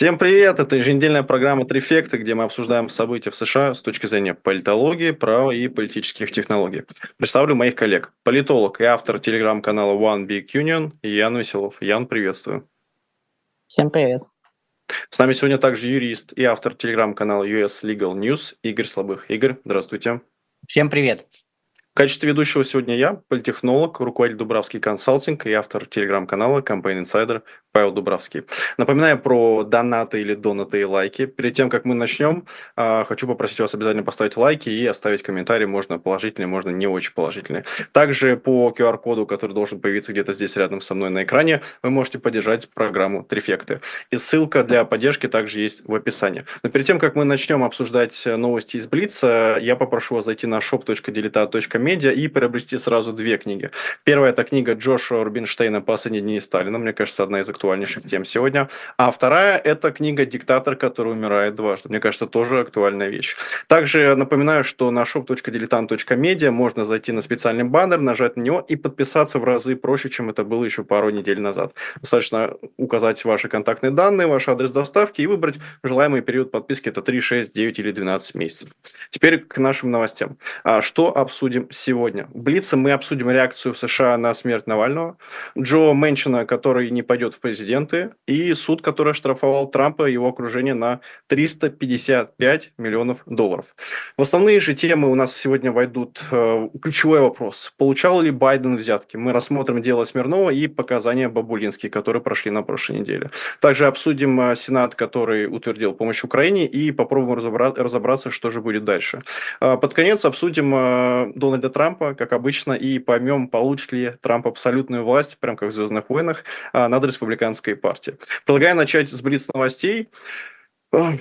Всем привет! Это еженедельная программа «Трифекты», где мы обсуждаем события в США с точки зрения политологии, права и политических технологий. Представлю моих коллег. Политолог и автор телеграм-канала One Big Union Ян Веселов. Ян, приветствую. Всем привет. С нами сегодня также юрист и автор телеграм-канала US Legal News Игорь Слабых. Игорь, здравствуйте. Всем привет. В качестве ведущего сегодня я, политехнолог, руководитель Дубравский консалтинг и автор телеграм-канала Campaign Insider Павел Дубравский. Напоминаю про донаты или донаты и лайки. Перед тем, как мы начнем, а, хочу попросить вас обязательно поставить лайки и оставить комментарий, можно положительный, можно не очень положительный. Также по QR-коду, который должен появиться где-то здесь рядом со мной на экране, вы можете поддержать программу Трифекты. И ссылка для поддержки также есть в описании. Но перед тем, как мы начнем обсуждать новости из Блица, я попрошу вас зайти на shop.diletat.media и приобрести сразу две книги. Первая – это книга Джошуа Рубинштейна «Последние дни Сталина». Мне кажется, одна из актуальнейших тем сегодня. А вторая – это книга «Диктатор, который умирает дважды». Мне кажется, тоже актуальная вещь. Также напоминаю, что на shop.diletant.media можно зайти на специальный баннер, нажать на него и подписаться в разы проще, чем это было еще пару недель назад. Достаточно указать ваши контактные данные, ваш адрес доставки и выбрать желаемый период подписки. Это 3, 6, 9 или 12 месяцев. Теперь к нашим новостям. А что обсудим сегодня? В Блице мы обсудим реакцию США на смерть Навального, Джо Мэнчина, который не пойдет в президенты, и суд, который оштрафовал Трампа и его окружение на 355 миллионов долларов. В основные же темы у нас сегодня войдут э, ключевой вопрос. Получал ли Байден взятки? Мы рассмотрим дело Смирнова и показания Бабулински, которые прошли на прошлой неделе. Также обсудим э, Сенат, который утвердил помощь Украине, и попробуем разобра- разобраться, что же будет дальше. Э, под конец обсудим э, Дональда Трампа, как обычно, и поймем, получит ли Трамп абсолютную власть, прям как в «Звездных войнах», э, над республиканцами республиканской партии. Предлагаю начать с блиц новостей.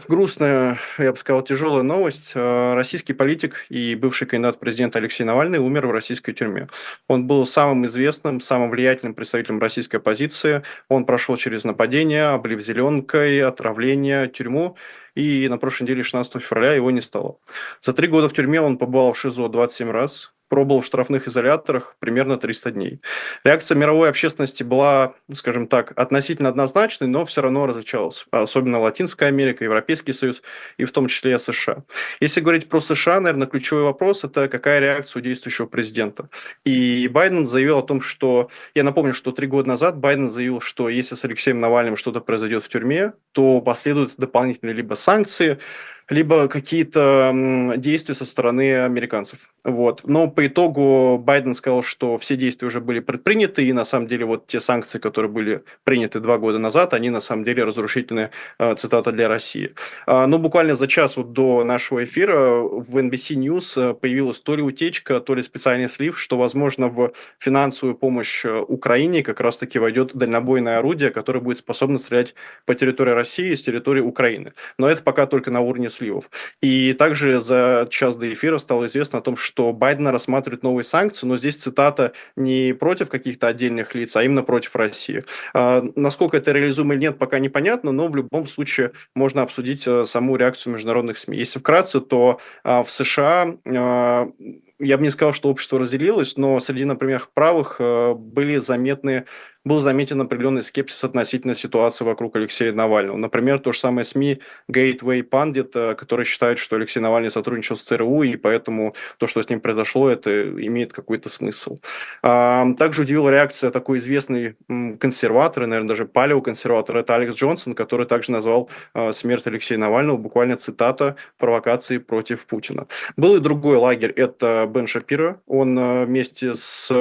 Грустная, я бы сказал, тяжелая новость. Российский политик и бывший кандидат в президент Алексей Навальный умер в российской тюрьме. Он был самым известным, самым влиятельным представителем российской оппозиции. Он прошел через нападение, облив зеленкой, отравление, тюрьму. И на прошлой неделе, 16 февраля, его не стало. За три года в тюрьме он побывал в ШИЗО 27 раз пробовал в штрафных изоляторах примерно 300 дней. Реакция мировой общественности была, скажем так, относительно однозначной, но все равно различалась. Особенно Латинская Америка, Европейский Союз и в том числе США. Если говорить про США, наверное, ключевой вопрос – это какая реакция у действующего президента. И Байден заявил о том, что… Я напомню, что три года назад Байден заявил, что если с Алексеем Навальным что-то произойдет в тюрьме, то последуют дополнительные либо санкции, либо какие-то действия со стороны американцев. Вот. Но по итогу Байден сказал, что все действия уже были предприняты, и на самом деле вот те санкции, которые были приняты два года назад, они на самом деле разрушительные, э, цитата, для России. А, но буквально за час вот до нашего эфира в NBC News э, появилась то ли утечка, то ли специальный слив, что, возможно, в финансовую помощь э, Украине как раз-таки войдет дальнобойное орудие, которое будет способно стрелять по территории России с территории Украины. Но это пока только на уровне сливов. И также за час до эфира стало известно о том, что Байден рассматривает новые санкции, но здесь цитата не против каких-то отдельных лиц, а именно против России. А, насколько это реализуемо или нет, пока непонятно, но в любом случае можно обсудить э, саму реакцию международных СМИ. Если вкратце, то а, в США а, я бы не сказал, что общество разделилось, но среди, например, правых э, были заметны был заметен определенный скепсис относительно ситуации вокруг Алексея Навального. Например, то же самое СМИ Gateway Pundit, э, который считает, что Алексей Навальный сотрудничал с ЦРУ, и поэтому то, что с ним произошло, это имеет какой-то смысл. А, также удивила реакция такой известный консерватор, наверное, даже палеоконсерватор, это Алекс Джонсон, который также назвал э, смерть Алексея Навального буквально цитата провокации против Путина. Был и другой лагерь, это Бен Шапира, он э, вместе с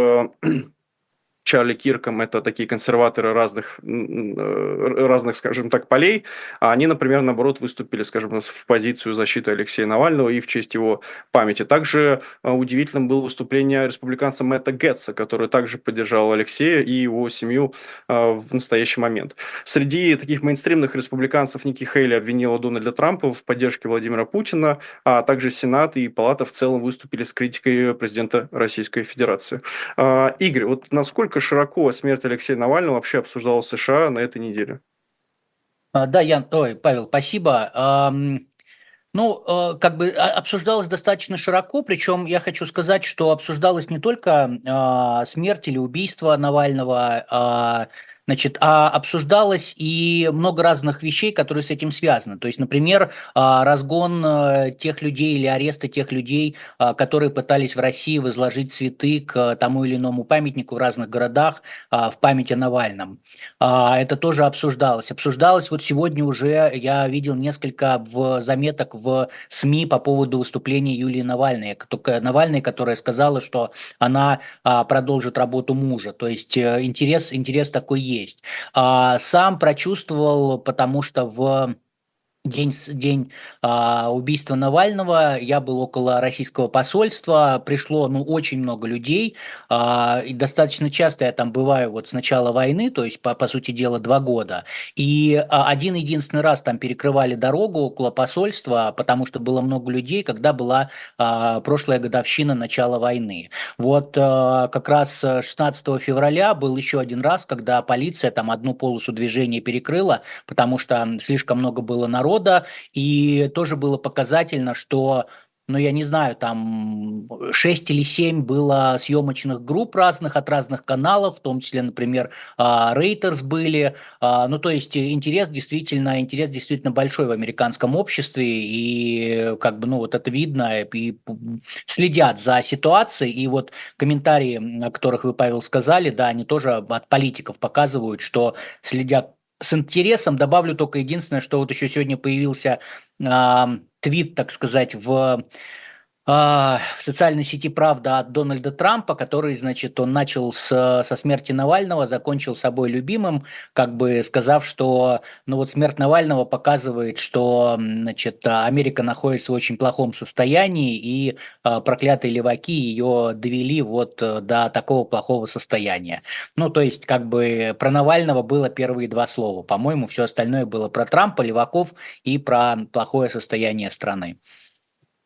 Чарли Кирком, это такие консерваторы разных, э, разных, скажем так, полей, а они, например, наоборот, выступили, скажем, в позицию защиты Алексея Навального и в честь его памяти. Также э, удивительным было выступление республиканца Мэтта Гетца, который также поддержал Алексея и его семью э, в настоящий момент. Среди таких мейнстримных республиканцев Ники Хейли обвинила Дональда Трампа в поддержке Владимира Путина, а также Сенат и Палата в целом выступили с критикой президента Российской Федерации. Игорь, вот насколько насколько широко смерть Алексея Навального вообще обсуждалась в США на этой неделе? А, да, Ян, ой, Павел, спасибо. Ну, э, как бы а, обсуждалось достаточно широко, причем я хочу сказать, что обсуждалось не только а, смерть или убийство Навального, значит, а обсуждалось и много разных вещей, которые с этим связаны. То есть, например, а, разгон э, тех людей или аресты тех людей, а, которые пытались в России возложить цветы к тому или иному памятнику в разных городах в память о Навальном. Это тоже обсуждалось. Обсуждалось вот сегодня уже, я видел несколько в заметок в СМИ по поводу выступления Юлии Навальной, Навальной, которая сказала, что она продолжит работу мужа. То есть э, интерес, интерес такой есть. Сам прочувствовал, потому что в день, день а, убийства Навального, я был около российского посольства, пришло ну, очень много людей, а, и достаточно часто я там бываю вот с начала войны, то есть, по, по сути дела, два года, и а, один-единственный раз там перекрывали дорогу около посольства, потому что было много людей, когда была а, прошлая годовщина начала войны. Вот а, как раз 16 февраля был еще один раз, когда полиция там одну полосу движения перекрыла, потому что слишком много было народа, года, и тоже было показательно, что ну, я не знаю, там 6 или 7 было съемочных групп разных от разных каналов, в том числе, например, Reuters были. А, ну, то есть интерес действительно, интерес действительно большой в американском обществе, и как бы, ну, вот это видно, и следят за ситуацией, и вот комментарии, о которых вы, Павел, сказали, да, они тоже от политиков показывают, что следят с интересом добавлю только единственное, что вот еще сегодня появился э, твит, так сказать, в в социальной сети «Правда» от Дональда Трампа, который, значит, он начал с, со смерти Навального, закончил собой любимым, как бы сказав, что, ну вот смерть Навального показывает, что, значит, Америка находится в очень плохом состоянии, и а, проклятые леваки ее довели вот э, до такого плохого состояния. Ну, то есть, как бы про Навального было первые два слова. По-моему, все остальное было про Трампа, леваков и про плохое состояние страны.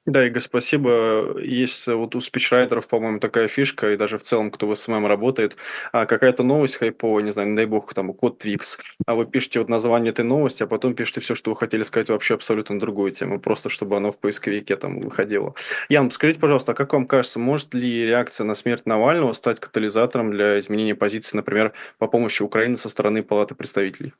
Да, Игорь, спасибо. Есть э, вот у спичрайтеров, по-моему, такая фишка, и даже в целом, кто в SMM работает, а какая-то новость хайповая, не знаю, дай бог, там, кот Твикс, а вы пишете вот название этой новости, а потом пишете все, что вы хотели сказать вообще абсолютно другую тему, просто чтобы оно в поисковике там выходило. Ян, скажите, пожалуйста, а как вам кажется, может ли реакция на смерть Навального стать катализатором для изменения позиции, например, по помощи Украины со стороны Палаты представителей?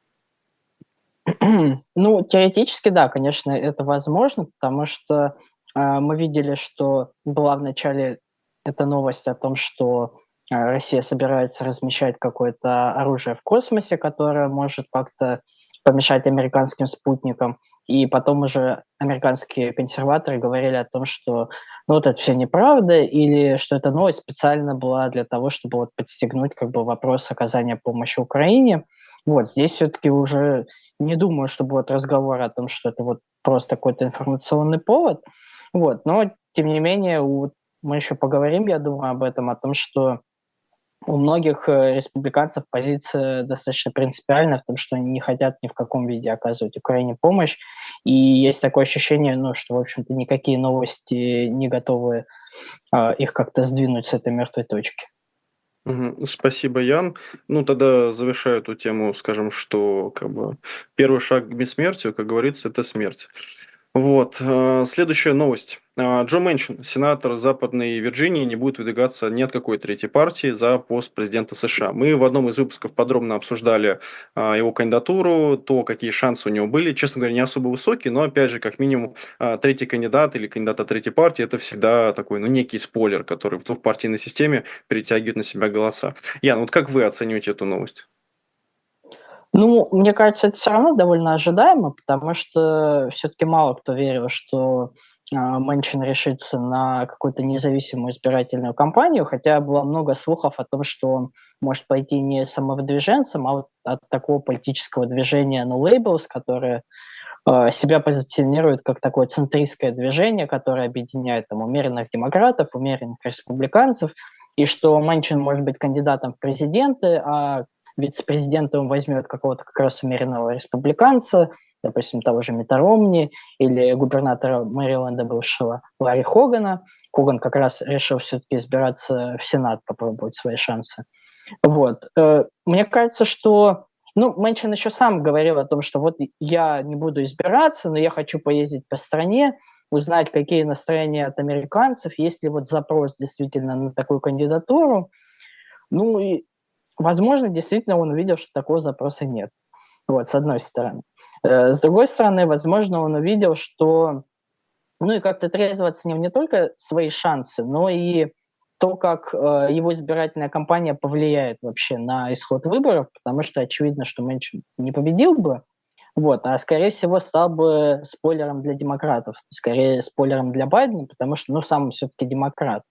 Ну, теоретически, да, конечно, это возможно, потому что мы видели, что была в начале эта новость о том, что а, Россия собирается размещать какое-то оружие в космосе, которое может как-то помешать американским спутникам. И потом уже американские консерваторы говорили о том, что ну, вот это все неправда, или что эта новость специально была для того, чтобы вот подстегнуть как бы вопрос оказания помощи Украине. Вот здесь все-таки уже не думаю, что будет разговор о том, что это вот просто какой-то информационный повод. Вот, но тем не менее, у, мы еще поговорим, я думаю, об этом, о том, что у многих э, республиканцев позиция достаточно принципиальная в том, что они не хотят ни в каком виде оказывать Украине помощь. И есть такое ощущение, ну, что, в общем-то, никакие новости не готовы э, их как-то сдвинуть с этой мертвой точки. Спасибо, Ян. Ну, тогда завершаю эту тему, скажем, что как бы первый шаг к бессмертию, как говорится, это смерть. Вот. Э, следующая новость. Э, Джо Манчин, сенатор Западной Вирджинии, не будет выдвигаться ни от какой третьей партии за пост президента США. Мы в одном из выпусков подробно обсуждали э, его кандидатуру, то, какие шансы у него были. Честно говоря, не особо высокие, но, опять же, как минимум, третий кандидат или кандидат от третьей партии – это всегда такой, ну, некий спойлер, который в двухпартийной системе перетягивает на себя голоса. Ян, вот как вы оцениваете эту новость? Ну, мне кажется, это все равно довольно ожидаемо, потому что все-таки мало кто верил, что э, Мэнчин решится на какую-то независимую избирательную кампанию, хотя было много слухов о том, что он может пойти не самовыдвиженцем, а вот от такого политического движения No Labels, которое э, себя позиционирует как такое центристское движение, которое объединяет там, умеренных демократов, умеренных республиканцев, и что Мэнчин может быть кандидатом в президенты, а вице-президентом возьмет какого-то как раз умеренного республиканца, допустим, того же Митта Ромни или губернатора Мэриленда бывшего Ларри Хогана. Хоган как раз решил все-таки избираться в Сенат, попробовать свои шансы. Вот. Э, мне кажется, что ну, Мэнчин еще сам говорил о том, что вот я не буду избираться, но я хочу поездить по стране, узнать, какие настроения от американцев, есть ли вот запрос действительно на такую кандидатуру. Ну, и возможно, действительно он увидел, что такого запроса нет. Вот, с одной стороны. Э, с другой стороны, возможно, он увидел, что ну и как-то трезво оценил не только свои шансы, но и то, как э, его избирательная кампания повлияет вообще на исход выборов, потому что очевидно, что Мэнчин не победил бы, вот, а скорее всего стал бы спойлером для демократов, скорее спойлером для Байдена, потому что, ну, сам все-таки демократ.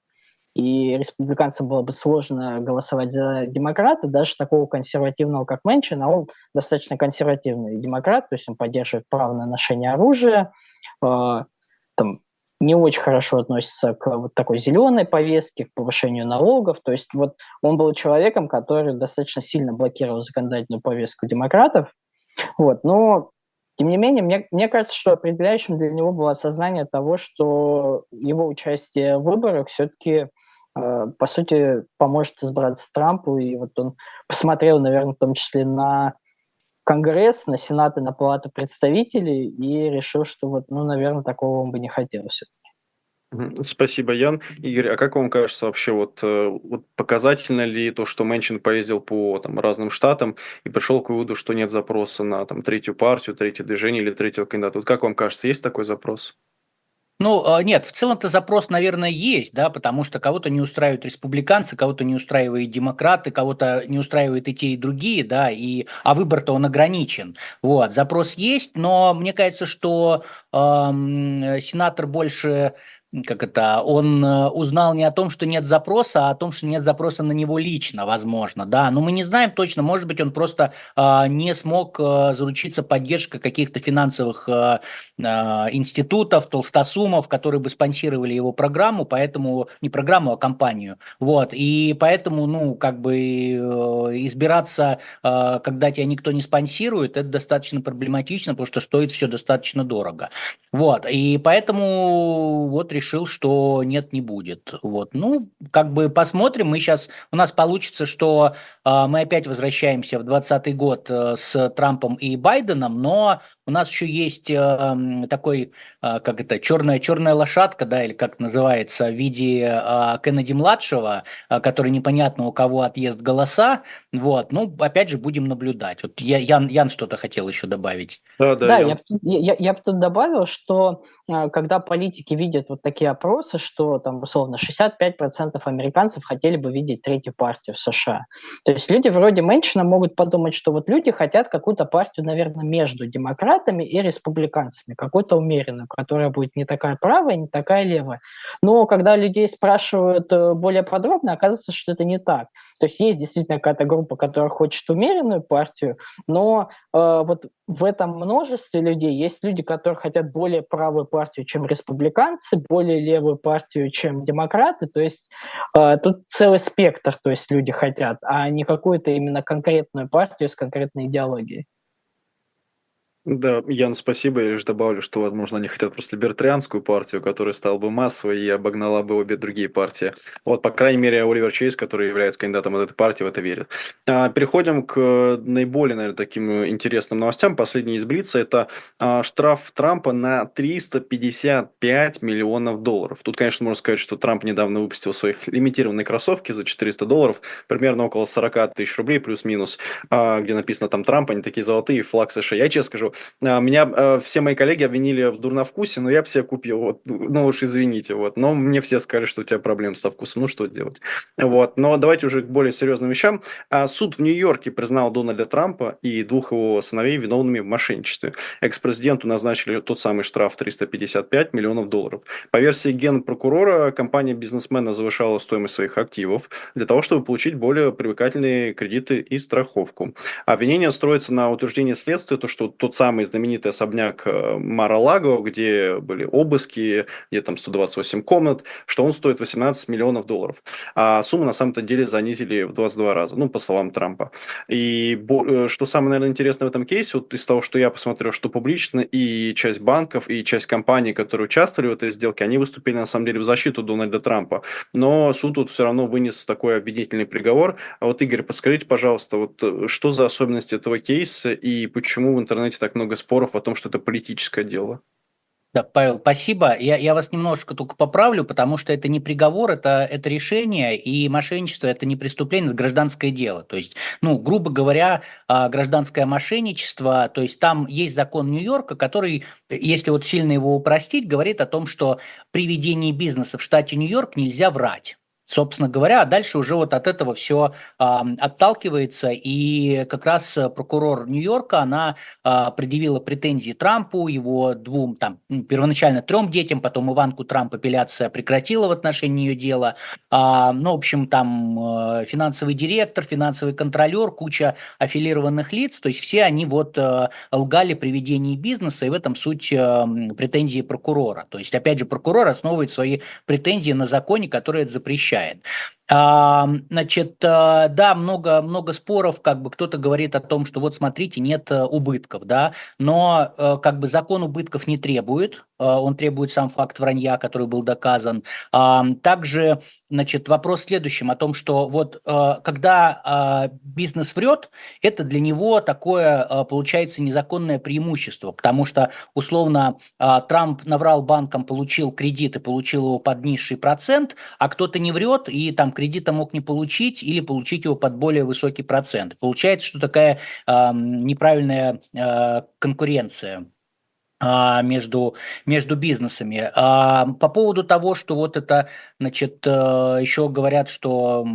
И республиканцам было бы сложно голосовать за демократа, даже такого консервативного, как Мэнчин, а он достаточно консервативный демократ, то есть он поддерживает право на ношение оружия, э, там, не очень хорошо относится к вот такой зеленой повестке, к повышению налогов. То есть вот он был человеком, который достаточно сильно блокировал законодательную повестку демократов. Вот. Но, тем не менее, мне, мне кажется, что определяющим для него было осознание того, что его участие в выборах все-таки, по сути, поможет избраться Трампу. И вот он посмотрел, наверное, в том числе на Конгресс, на Сенат и на Палату представителей и решил, что вот, ну, наверное, такого он бы не хотел все-таки. Спасибо, Ян. Игорь, а как вам кажется вообще, вот, э, вот показательно ли то, что Мэнчин поездил по там, разным штатам и пришел к выводу, что нет запроса на там, третью партию, третье движение или третьего кандидата? Вот как вам кажется, есть такой запрос? Ну, а, нет, в целом-то запрос, наверное, есть, да, потому что кого-то не устраивают республиканцы, кого-то не устраивают демократы, кого-то не устраивают и те, и другие, да, и, а выбор-то он ограничен. Вот, запрос есть, но мне кажется, что э, сенатор больше как это, он э, узнал не о том, что нет запроса, а о том, что нет запроса на него лично, возможно, да, но мы не знаем точно, может быть, он просто э, не смог э, заручиться поддержкой каких-то финансовых э, э, институтов, толстосумов, которые бы спонсировали его программу, поэтому, не программу, а компанию, вот, и поэтому, ну, как бы э, избираться, э, когда тебя никто не спонсирует, это достаточно проблематично, потому что стоит все достаточно дорого, вот, и поэтому вот решил, что нет, не будет. Вот. Ну, как бы посмотрим. Мы сейчас, у нас получится, что э, мы опять возвращаемся в 2020 год э, с Трампом и Байденом, но у нас еще есть э, такой, э, как это, черная, черная лошадка, да, или как называется, в виде э, Кеннеди-младшего, э, который непонятно у кого отъезд голоса. Вот, ну, опять же, будем наблюдать. Вот я, Ян, Ян что-то хотел еще добавить. Да, да, да я, я, я, я бы тут добавил, что когда политики видят вот такие опросы, что там, условно, 65% американцев хотели бы видеть третью партию в США. То есть люди вроде Мэнчина могут подумать, что вот люди хотят какую-то партию, наверное, между демократами и республиканцами, какой-то умеренную, которая будет не такая правая, не такая левая. Но когда людей спрашивают э, более подробно, оказывается, что это не так. То есть есть действительно какая-то группа, которая хочет умеренную партию, но э, вот в этом множестве людей есть люди, которые хотят более правую партию, чем республиканцы, более левую партию, чем демократы. То есть э, тут целый спектр, то есть люди хотят, а не какую-то именно конкретную партию с конкретной идеологией. Да, Ян, спасибо. Я лишь добавлю, что, возможно, они хотят просто либертарианскую партию, которая стала бы массовой и обогнала бы обе другие партии. Вот, по крайней мере, Оливер Чейз, который является кандидатом от этой партии, в это верит. А, переходим к наиболее, наверное, таким интересным новостям. Последний из Блица – это а, штраф Трампа на 355 миллионов долларов. Тут, конечно, можно сказать, что Трамп недавно выпустил своих лимитированные кроссовки за 400 долларов, примерно около 40 тысяч рублей, плюс-минус, а, где написано там Трамп, они такие золотые, флаг США. Я честно скажу, а, меня а, все мои коллеги обвинили в дурновкусе, но я бы себе купил, вот, ну уж извините, вот, но мне все сказали, что у тебя проблемы со вкусом, ну что делать, вот, но давайте уже к более серьезным вещам. А, суд в Нью-Йорке признал Дональда Трампа и двух его сыновей виновными в мошенничестве. Экс-президенту назначили тот самый штраф 355 миллионов долларов. По версии генпрокурора, компания бизнесмена завышала стоимость своих активов для того, чтобы получить более привлекательные кредиты и страховку. Обвинение строится на утверждении следствия, то, что тот самый знаменитый особняк э, Мара-Лаго, где были обыски, где там 128 комнат, что он стоит 18 миллионов долларов. А сумму на самом-то деле занизили в 22 раза, ну, по словам Трампа. И э, что самое, наверное, интересное в этом кейсе, вот из того, что я посмотрел, что публично, и часть банков, и часть компаний, которые участвовали в этой сделке, они выступили, на самом деле, в защиту Дональда Трампа. Но суд тут все равно вынес такой обвинительный приговор. А вот, Игорь, подскажите, пожалуйста, вот э, что за особенности этого кейса и почему в интернете так так много споров о том, что это политическое дело? Да, Павел, спасибо. Я, я вас немножко только поправлю, потому что это не приговор, это, это решение, и мошенничество – это не преступление, это гражданское дело. То есть, ну, грубо говоря, а, гражданское мошенничество, то есть там есть закон Нью-Йорка, который, если вот сильно его упростить, говорит о том, что при ведении бизнеса в штате Нью-Йорк нельзя врать собственно говоря, а дальше уже вот от этого все а, отталкивается, и как раз прокурор Нью-Йорка, она а, предъявила претензии Трампу, его двум, там, первоначально трем детям, потом Иванку Трамп апелляция прекратила в отношении ее дела, а, ну, в общем, там а, финансовый директор, финансовый контролер, куча аффилированных лиц, то есть все они вот а, лгали при ведении бизнеса, и в этом суть а, претензии прокурора, то есть, опять же, прокурор основывает свои претензии на законе, который это запрещает giant Значит, э, да, много, много споров, как бы кто-то говорит о том, что вот смотрите, нет э, убытков, да, но э, как бы закон убытков не требует, он требует сам факт вранья, который был доказан. Также, значит, вопрос в следующем, о том, что вот когда бизнес врет, это для него такое, получается, незаконное преимущество, потому что, условно, Трамп наврал банкам, получил кредит и получил его под низший процент, а кто-то не врет и там кредита мог не получить или получить его под более высокий процент. Получается, что такая э, неправильная э, конкуренция. А, между, между бизнесами. А, по поводу того, что вот это, значит, э, еще говорят, что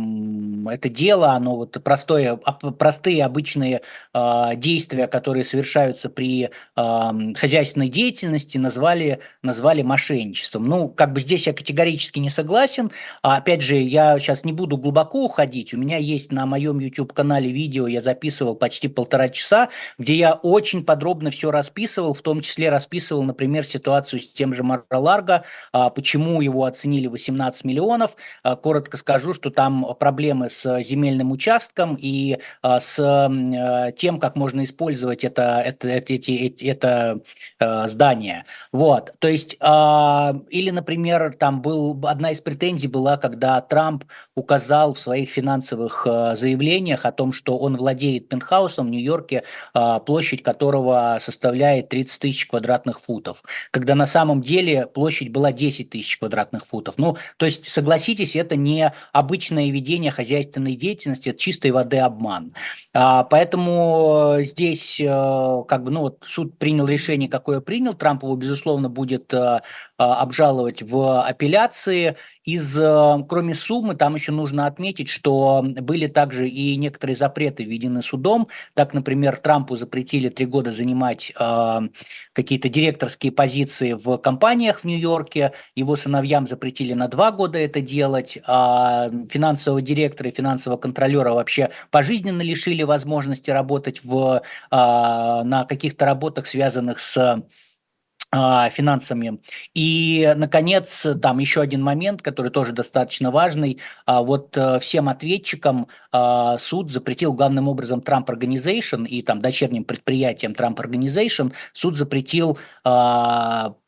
это дело, оно вот простое, простые обычные а, действия, которые совершаются при хозяйственной деятельности, назвали, назвали мошенничеством. Ну, как бы здесь я категорически не согласен. Опять же, я сейчас не буду глубоко уходить. У меня есть на моем YouTube-канале видео, я записывал почти полтора часа, где я очень подробно все расписывал, в том числе расписывал, например, ситуацию с тем же Марро-Ларго, а, почему его оценили 18 миллионов. А, коротко скажу, что там проблемы с земельным участком и а, с тем, как можно использовать это, это, эти, это, это здание. Вот, то есть, или, например, там был, одна из претензий была, когда Трамп указал в своих финансовых заявлениях о том, что он владеет пентхаусом в Нью-Йорке, площадь которого составляет 30 тысяч квадратных квадратных футов, когда на самом деле площадь была 10 тысяч квадратных футов. Ну, то есть, согласитесь, это не обычное ведение хозяйственной деятельности, это чистой воды обман. А, поэтому здесь э, как бы, ну, вот суд принял решение, какое принял, Трамп его, безусловно, будет э, обжаловать в апелляции. Из, э, кроме суммы, там еще нужно отметить, что были также и некоторые запреты введены судом. Так, например, Трампу запретили три года занимать э, какие-то директорские позиции в компаниях в Нью-Йорке. Его сыновьям запретили на два года это делать. А финансового директора и финансового контролера вообще пожизненно лишили возможности работать в, э, на каких-то работах, связанных с а, финансами. И, наконец, там еще один момент, который тоже достаточно важный. А, вот э, всем ответчикам а, суд запретил главным образом Trump Organization и там дочерним предприятиям Trump Organization суд запретил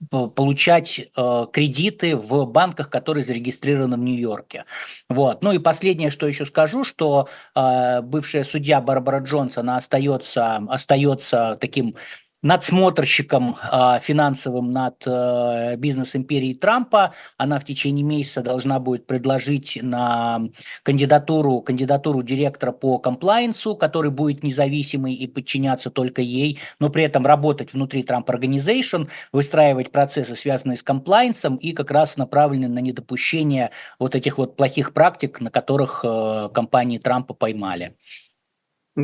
получать э, кредиты в банках, которые зарегистрированы в Нью-Йорке. Вот. Ну и последнее, что еще скажу, что бывшая судья Барбара Джонс, она остается, остается таким надсмотрщиком э, финансовым над э, бизнес-империей Трампа. Она в течение месяца должна будет предложить на кандидатуру, кандидатуру директора по комплайенсу, который будет независимый и подчиняться только ей, но при этом работать внутри Трамп Organization, выстраивать процессы, связанные с комплайенсом и как раз направлены на недопущение вот этих вот плохих практик, на которых э, компании Трампа поймали.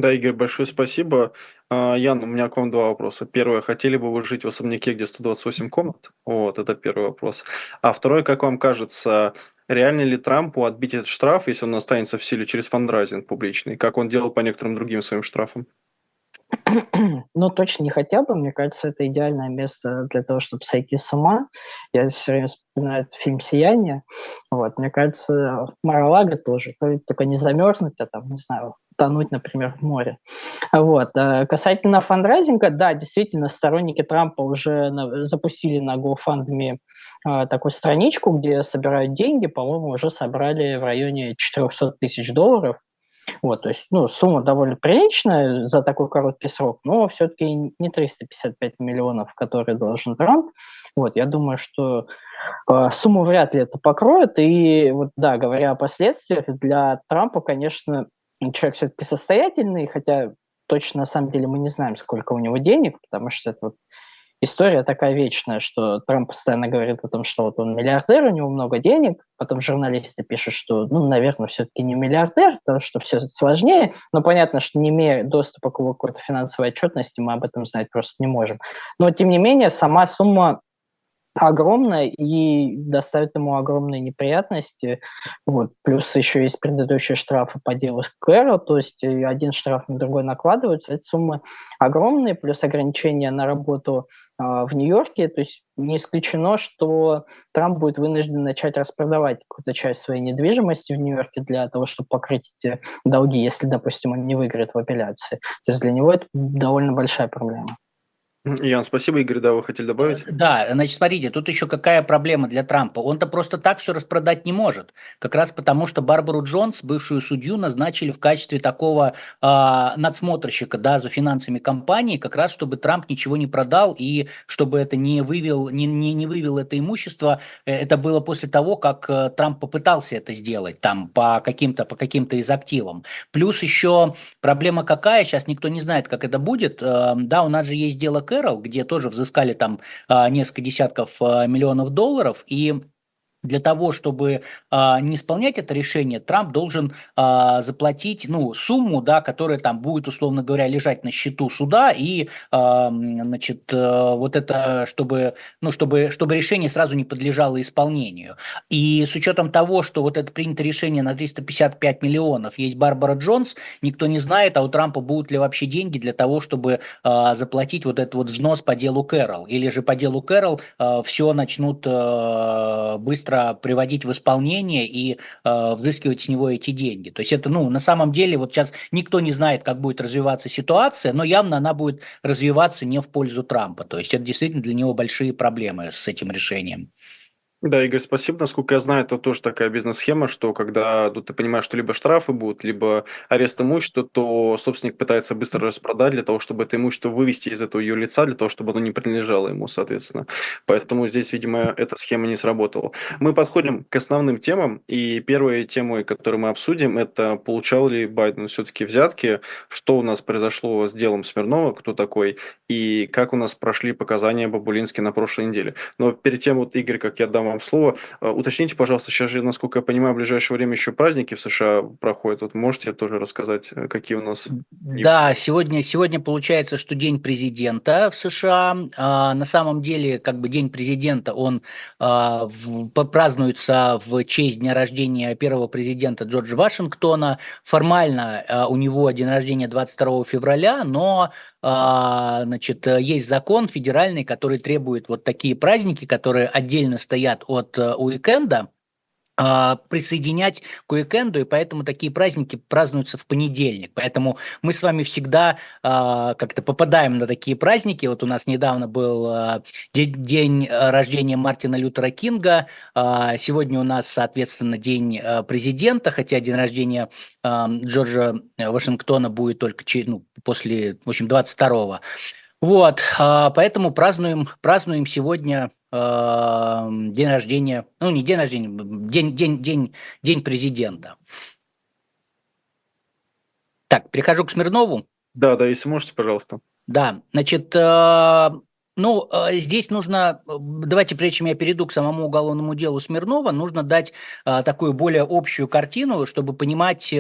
Да, Игорь, большое спасибо. А, Ян, у меня к вам два вопроса. Первое, хотели бы вы жить в особняке, где 128 комнат? Вот, это первый вопрос. А второе, как вам кажется, реально ли Трампу отбить этот штраф, если он останется в силе через фандрайзинг публичный, как он делал по некоторым другим своим штрафам? Ну, точно не хотел бы. Мне кажется, это идеальное место для того, чтобы сойти с ума. Я все время вспоминаю этот фильм «Сияние». Вот, мне кажется, Маралага тоже. Только не замерзнуть, а там, не знаю, тонуть, например, в море. Вот. А касательно фандрайзинга, да, действительно, сторонники Трампа уже запустили на GoFundMe э, такую страничку, где собирают деньги, по-моему, уже собрали в районе 400 тысяч долларов. Вот, то есть, ну, сумма довольно приличная за такой короткий срок, но все-таки не 355 миллионов, которые должен Трамп. Вот, я думаю, что э, сумму вряд ли это покроет. И вот, да, говоря о последствиях, для Трампа, конечно, человек все-таки состоятельный, хотя точно на самом деле мы не знаем, сколько у него денег, потому что это вот история такая вечная, что Трамп постоянно говорит о том, что вот он миллиардер, у него много денег, потом журналисты пишут, что, ну, наверное, все-таки не миллиардер, потому что все сложнее, но понятно, что не имея доступа к какой-то финансовой отчетности, мы об этом знать просто не можем. Но, тем не менее, сама сумма огромная и доставит ему огромные неприятности. Вот. Плюс еще есть предыдущие штрафы по делу Кэро, то есть один штраф на другой накладываются. Эти суммы огромные, плюс ограничения на работу э, в Нью-Йорке. То есть не исключено, что Трамп будет вынужден начать распродавать какую-то часть своей недвижимости в Нью-Йорке для того, чтобы покрыть эти долги, если, допустим, он не выиграет в апелляции. То есть для него это довольно большая проблема. Ян, спасибо. Игорь, да, вы хотели добавить? Э, да, значит, смотрите, тут еще какая проблема для Трампа. Он-то просто так все распродать не может. Как раз потому, что Барбару Джонс, бывшую судью, назначили в качестве такого э, надсмотрщика да, за финансами компании, как раз чтобы Трамп ничего не продал и чтобы это не вывел, не, не, не вывел это имущество. Э, это было после того, как э, Трамп попытался это сделать там по каким-то по каким-то из активам. Плюс еще проблема какая, сейчас никто не знает, как это будет. Э, да, у нас же есть дело к Кэрол, где тоже взыскали там а, несколько десятков а, миллионов долларов, и для того, чтобы а, не исполнять это решение, Трамп должен а, заплатить ну, сумму, да, которая там будет, условно говоря, лежать на счету суда, и а, значит, а, вот это, чтобы, ну, чтобы, чтобы решение сразу не подлежало исполнению. И с учетом того, что вот это принято решение на 355 миллионов, есть Барбара Джонс, никто не знает, а у Трампа будут ли вообще деньги для того, чтобы а, заплатить вот этот вот взнос по делу Кэрол, или же по делу Кэрол а, все начнут а, быстро быстро приводить в исполнение и э, взыскивать с него эти деньги. То есть это, ну, на самом деле, вот сейчас никто не знает, как будет развиваться ситуация, но явно она будет развиваться не в пользу Трампа. То есть это действительно для него большие проблемы с этим решением. Да, Игорь, спасибо. Насколько я знаю, это тоже такая бизнес-схема, что когда ну, ты понимаешь, что либо штрафы будут, либо арест имущества, то собственник пытается быстро распродать для того, чтобы это имущество вывести из этого ее лица, для того, чтобы оно не принадлежало ему, соответственно. Поэтому здесь, видимо, эта схема не сработала. Мы подходим к основным темам, и первая тема, которую мы обсудим, это получал ли Байден все-таки взятки, что у нас произошло с делом Смирнова, кто такой, и как у нас прошли показания Бабулински на прошлой неделе. Но перед тем, вот, Игорь, как я дам вам слово. А, уточните, пожалуйста, сейчас же, насколько я понимаю, в ближайшее время еще праздники в США проходят. Вот можете тоже рассказать, э, какие у нас? Да, сегодня, сегодня получается, что День президента в США. А, на самом деле, как бы День президента, он а, празднуется в честь дня рождения первого президента Джорджа Вашингтона. Формально а, у него день рождения 22 февраля, но значит, есть закон федеральный, который требует вот такие праздники, которые отдельно стоят от э, уикенда, а, присоединять к уикенду, и поэтому такие праздники празднуются в понедельник. Поэтому мы с вами всегда а, как-то попадаем на такие праздники. Вот у нас недавно был а, день, день рождения Мартина Лютера Кинга, а, сегодня у нас, соответственно, день а, президента, хотя день рождения а, Джорджа Вашингтона будет только ну, после, в общем, 22-го. Вот, а, поэтому празднуем, празднуем сегодня э, день рождения, ну не день рождения, день, день, день, день президента. Так, перехожу к Смирнову. Да, да, если можете, пожалуйста. Да, значит, э, ну, э, здесь нужно, э, давайте, прежде чем я перейду к самому уголовному делу Смирнова, нужно дать а, такую более общую картину, чтобы понимать,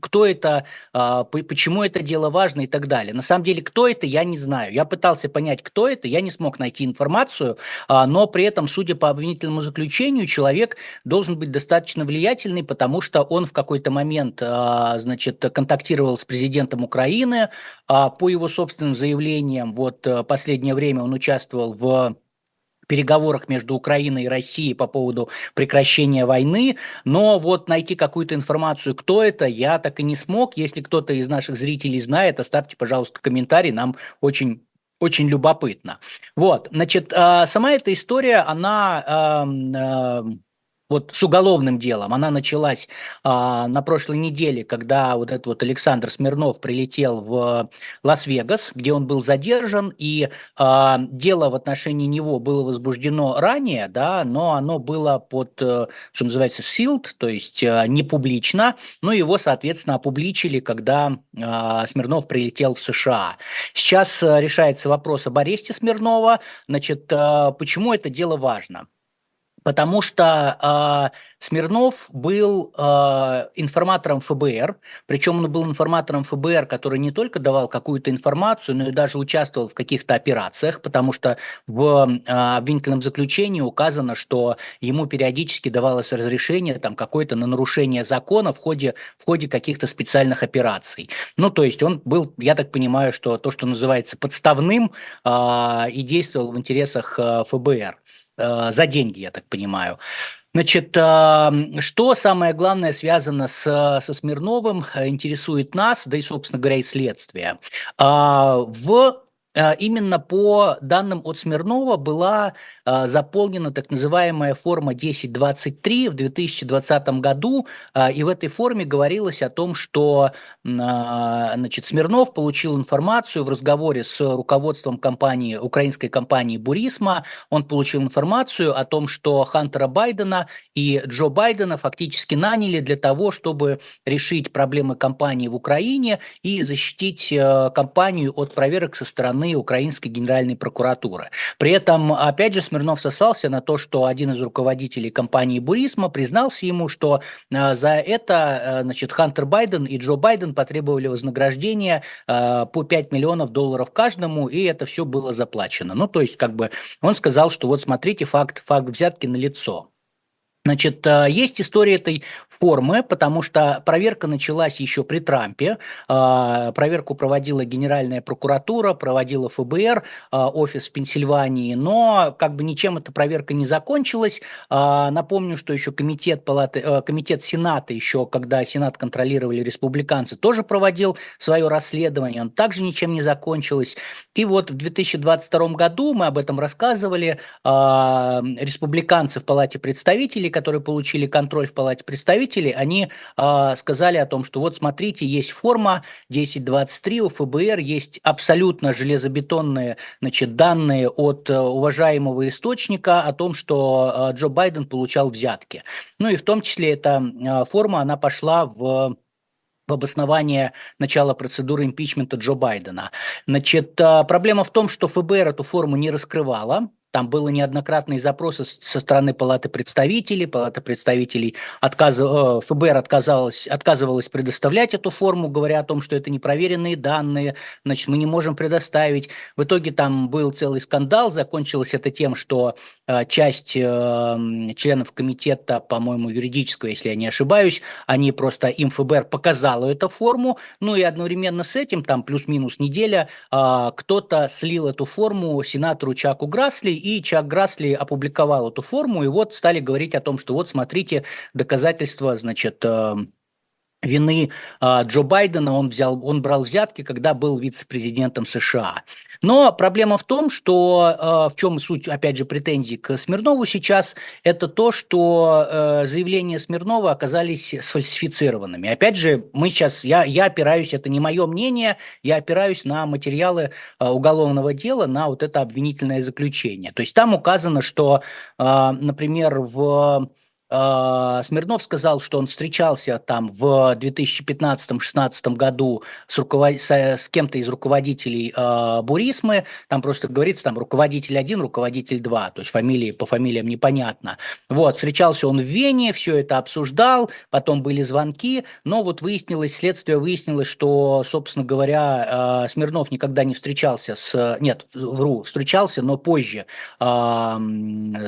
кто это, а, почему это дело важно и так далее. На самом деле, кто это, я не знаю. Я пытался понять, кто это, я не смог найти информацию, но при этом, судя по обвинительному заключению, человек должен быть достаточно влиятельный, потому что он в какой-то момент, значит, контактировал с президентом Украины, по его собственным заявлениям, вот последнее время он участвовал в переговорах между Украиной и Россией по поводу прекращения войны, но вот найти какую-то информацию, кто это, я так и не смог. Если кто-то из наших зрителей знает, оставьте, пожалуйста, комментарий, нам очень очень любопытно. Вот, значит, а, сама эта история, она вот с уголовным делом. Она началась а, на прошлой неделе, когда вот этот вот Александр Смирнов прилетел в Лас-Вегас, где он был задержан, и а, дело в отношении него было возбуждено ранее, да, но оно было под, э, что называется, sealed, то есть а, не публично, но его, соответственно, опубличили, когда а, Смирнов прилетел в США. Сейчас а, решается вопрос об аресте Смирнова. Значит, а, почему это дело важно? Потому что э, Смирнов был э, информатором ФБР, причем он был информатором ФБР, который не только давал какую-то информацию, но и даже участвовал в каких-то операциях, потому что в э, обвинительном заключении указано, что ему периодически давалось разрешение там какое-то на нарушение закона в ходе, в ходе каких-то специальных операций. Ну, то есть он был, я так понимаю, что то, что называется подставным, э, и действовал в интересах э, ФБР. Э, за деньги, я так понимаю. Значит, э, что самое главное связано с, со Смирновым, э, интересует нас, да и, собственно говоря, и следствие. В именно по данным от Смирнова была э, заполнена так называемая форма 1023 в 2020 году, э, и в этой форме говорилось о том, что значит, Смирнов получил информацию в разговоре с руководством компании, украинской компании Бурисма, он получил информацию о том, что Хантера Байдена и Джо Байдена фактически наняли для того, чтобы решить проблемы компании в Украине и защитить компанию от проверок со стороны стороны украинской генеральной прокуратуры. При этом, опять же, Смирнов сосался на то, что один из руководителей компании Бурисма признался ему, что э, за это э, значит, Хантер Байден и Джо Байден потребовали вознаграждения э, по 5 миллионов долларов каждому, и это все было заплачено. Ну, то есть, как бы он сказал, что вот смотрите, факт, факт взятки на лицо. Значит, э, есть история этой формы, потому что проверка началась еще при Трампе. Э, проверку проводила Генеральная прокуратура, проводила ФБР, э, офис в Пенсильвании, но как бы ничем эта проверка не закончилась. Напомню, что еще комитет, палаты, комитет Сената, еще когда Сенат контролировали республиканцы, тоже проводил свое расследование, он также ничем не закончилось. И вот в 2022 году, мы об этом рассказывали, республиканцы в Палате представителей которые получили контроль в Палате представителей, они э, сказали о том, что вот смотрите, есть форма 1023 у ФБР, есть абсолютно железобетонные значит, данные от э, уважаемого источника о том, что э, Джо Байден получал взятки. Ну и в том числе эта э, форма, она пошла в в обоснование начала процедуры импичмента Джо Байдена. Значит, проблема в том, что ФБР эту форму не раскрывала, там было неоднократные запросы со стороны Палаты представителей. Палата представителей отказ... Э, ФБР отказалась, отказывалась предоставлять эту форму, говоря о том, что это непроверенные данные, значит, мы не можем предоставить. В итоге там был целый скандал. Закончилось это тем, что э, часть э, членов комитета, по-моему, юридического, если я не ошибаюсь, они просто им ФБР показала эту форму. Ну и одновременно с этим, там плюс-минус неделя, кто-то слил эту форму сенатору Чаку Грасли, и Чак Грасли опубликовал эту форму, и вот стали говорить о том, что вот смотрите, доказательства, значит, э, вины а, Джо Байдена, он, взял, он брал взятки, когда был вице-президентом США. Но проблема в том, что а, в чем суть, опять же, претензий к Смирнову сейчас, это то, что а, заявления Смирнова оказались сфальсифицированными. Опять же, мы сейчас, я, я опираюсь, это не мое мнение, я опираюсь на материалы уголовного дела, на вот это обвинительное заключение. То есть там указано, что, например, в Смирнов сказал, что он встречался там в 2015-2016 году с, руковод... с кем-то из руководителей э, Бурисмы. Там просто говорится, там руководитель один, руководитель два, то есть фамилии по фамилиям непонятно. Вот, встречался он в Вене, все это обсуждал, потом были звонки, но вот выяснилось, следствие выяснилось, что, собственно говоря, э, Смирнов никогда не встречался с... Нет, вру, встречался, но позже, э,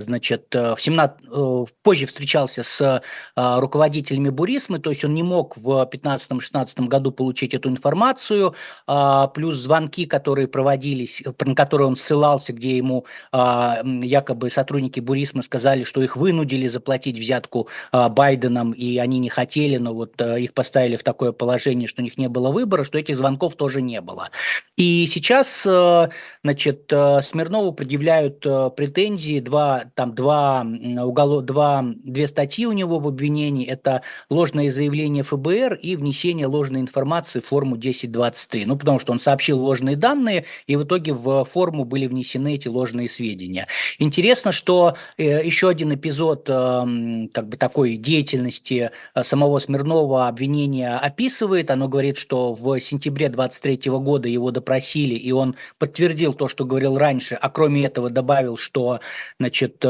значит, в 17... Э, позже встречался встречался с а, руководителями Бурисмы, то есть он не мог в 2015-2016 году получить эту информацию, а, плюс звонки, которые проводились, на которые он ссылался, где ему а, якобы сотрудники Бурисмы сказали, что их вынудили заплатить взятку Байденом, и они не хотели, но вот их поставили в такое положение, что у них не было выбора, что этих звонков тоже не было. И сейчас, значит, Смирнову предъявляют претензии два, там, два, уголо, два, две две статьи у него в обвинении. Это ложное заявление ФБР и внесение ложной информации в форму 1023. Ну, потому что он сообщил ложные данные, и в итоге в форму были внесены эти ложные сведения. Интересно, что э, еще один эпизод э, как бы такой деятельности э, самого Смирнова обвинения описывает. Оно говорит, что в сентябре 23 года его допросили, и он подтвердил то, что говорил раньше, а кроме этого добавил, что значит,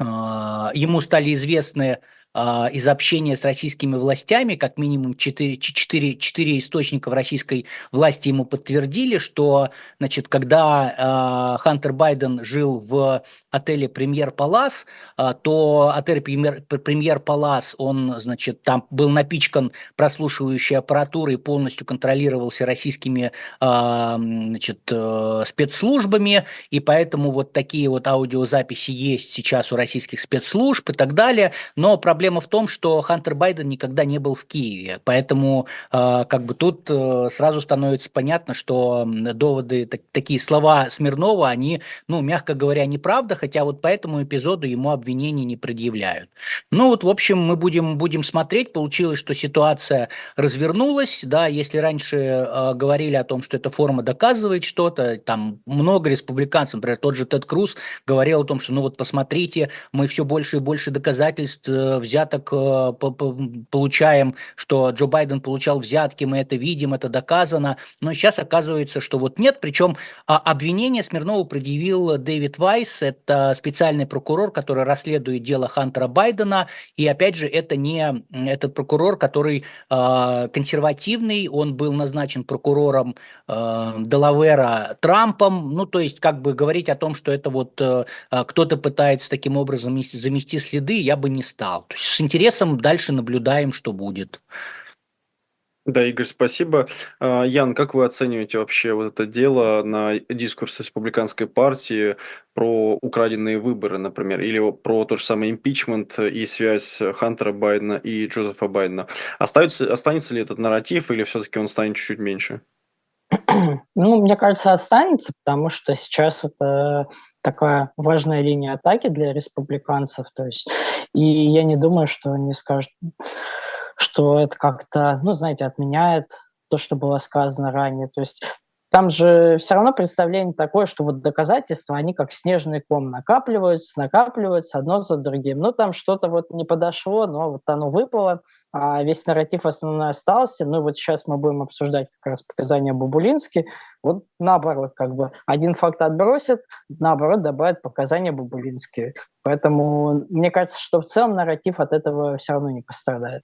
ему стали известны а, из общения с российскими властями, как минимум 4, 4, 4 источника в российской власти ему подтвердили, что значит, когда э, Хантер Байден жил в отеле Премьер Палас, э, то отель Премьер, Премьер Палас, он, значит, там был напичкан прослушивающей аппаратурой полностью контролировался российскими э, значит, э, спецслужбами, и поэтому вот такие вот аудиозаписи есть сейчас у российских спецслужб и так далее, но проблема в том, что Хантер Байден никогда не был в Киеве, поэтому э, как бы тут э, сразу становится понятно, что доводы, так, такие слова Смирнова, они, ну, мягко говоря, неправда, хотя вот по этому эпизоду ему обвинений не предъявляют. Ну вот, в общем, мы будем, будем смотреть. Получилось, что ситуация развернулась, да, если раньше э, говорили о том, что эта форма доказывает что-то, там много республиканцев, например, тот же Тед Круз говорил о том, что, ну вот посмотрите, мы все больше и больше доказательств э, взяток э, получаем, что Джо Байден получал взятки, мы это видим, это доказано. Но сейчас оказывается, что вот нет. Причем а, обвинение Смирнову предъявил Дэвид Вайс, это специальный прокурор, который расследует дело Хантера Байдена. И опять же, это не этот прокурор, который э, консервативный, он был назначен прокурором э, Делавера Трампом. Ну, то есть, как бы говорить о том, что это вот э, кто-то пытается таким образом замести следы, я бы не стал. То есть с интересом дальше наблюдаем, что будет. Да, Игорь, спасибо. А, Ян, как вы оцениваете вообще вот это дело на дискурс республиканской партии про украденные выборы, например, или про тот же самый импичмент и связь Хантера Байдена и Джозефа Байдена? Остается, останется ли этот нарратив или все-таки он станет чуть-чуть меньше? Ну, мне кажется, останется, потому что сейчас это такая важная линия атаки для республиканцев. То есть, и я не думаю, что они скажут, что это как-то, ну, знаете, отменяет то, что было сказано ранее. То есть там же все равно представление такое, что вот доказательства, они как снежный ком накапливаются, накапливаются одно за другим. Ну, там что-то вот не подошло, но вот оно выпало, а весь нарратив основной остался. Ну, вот сейчас мы будем обсуждать как раз показания Бабулински. Вот наоборот, как бы один факт отбросит, наоборот добавят показания Бабулински. Поэтому мне кажется, что в целом нарратив от этого все равно не пострадает.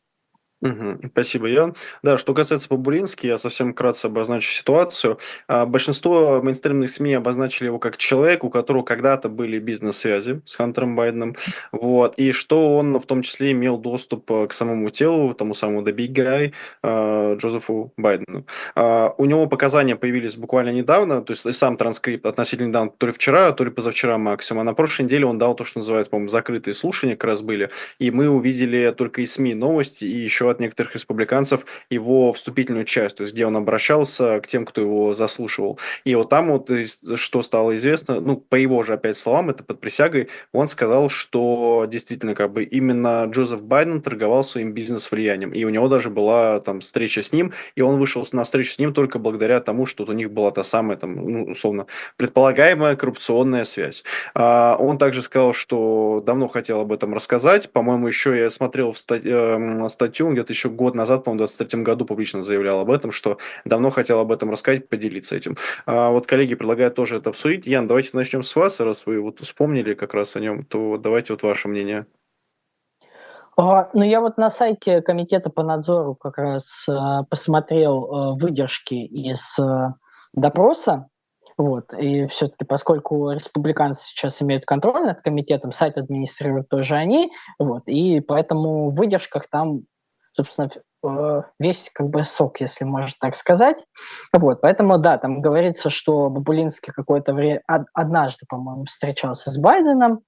Спасибо, Ян. Да, что касается Бабулински, я совсем вкратце обозначу ситуацию. А, Большинство мейнстримных СМИ обозначили его как человек, у которого когда-то были бизнес-связи с Хантером Байденом, вот, и что он в том числе имел доступ э, к самому телу, тому самому The Big Guy, э, Джозефу Байдену. А, У него показания появились буквально недавно, то есть сам транскрипт относительно недавно, то ли вчера, то ли позавчера максимум, а на прошлой неделе он дал то, что называется, по-моему, закрытые слушания как раз были, и мы увидели только из СМИ новости и еще от некоторых республиканцев его вступительную часть, то есть где он обращался к тем, кто его заслушивал. И вот там вот, что стало известно, ну, по его же опять словам, это под присягой, он сказал, что действительно как бы именно Джозеф Байден торговал своим бизнес-влиянием, и у него даже была там встреча с ним, и он вышел на встречу с ним только благодаря тому, что у них была та самая, там, ну, условно, предполагаемая коррупционная связь. А, он также сказал, что давно хотел об этом рассказать, по-моему, еще я смотрел в стать, э, статью, где-то еще год назад, по-моему, в 23 году публично заявлял об этом, что давно хотел об этом рассказать, поделиться этим. А вот коллеги предлагают тоже это обсудить. Ян, давайте начнем с вас, раз вы вот вспомнили как раз о нем, то давайте вот ваше мнение. А, ну, я вот на сайте Комитета по надзору как раз э, посмотрел э, выдержки из э, допроса, вот. И все-таки, поскольку республиканцы сейчас имеют контроль над комитетом, сайт администрируют тоже они, вот, и поэтому в выдержках там собственно, э, весь как бы сок, если можно так сказать. Вот, поэтому, да, там говорится, что Бабулинский какое-то время, однажды, по-моему, встречался с Байденом,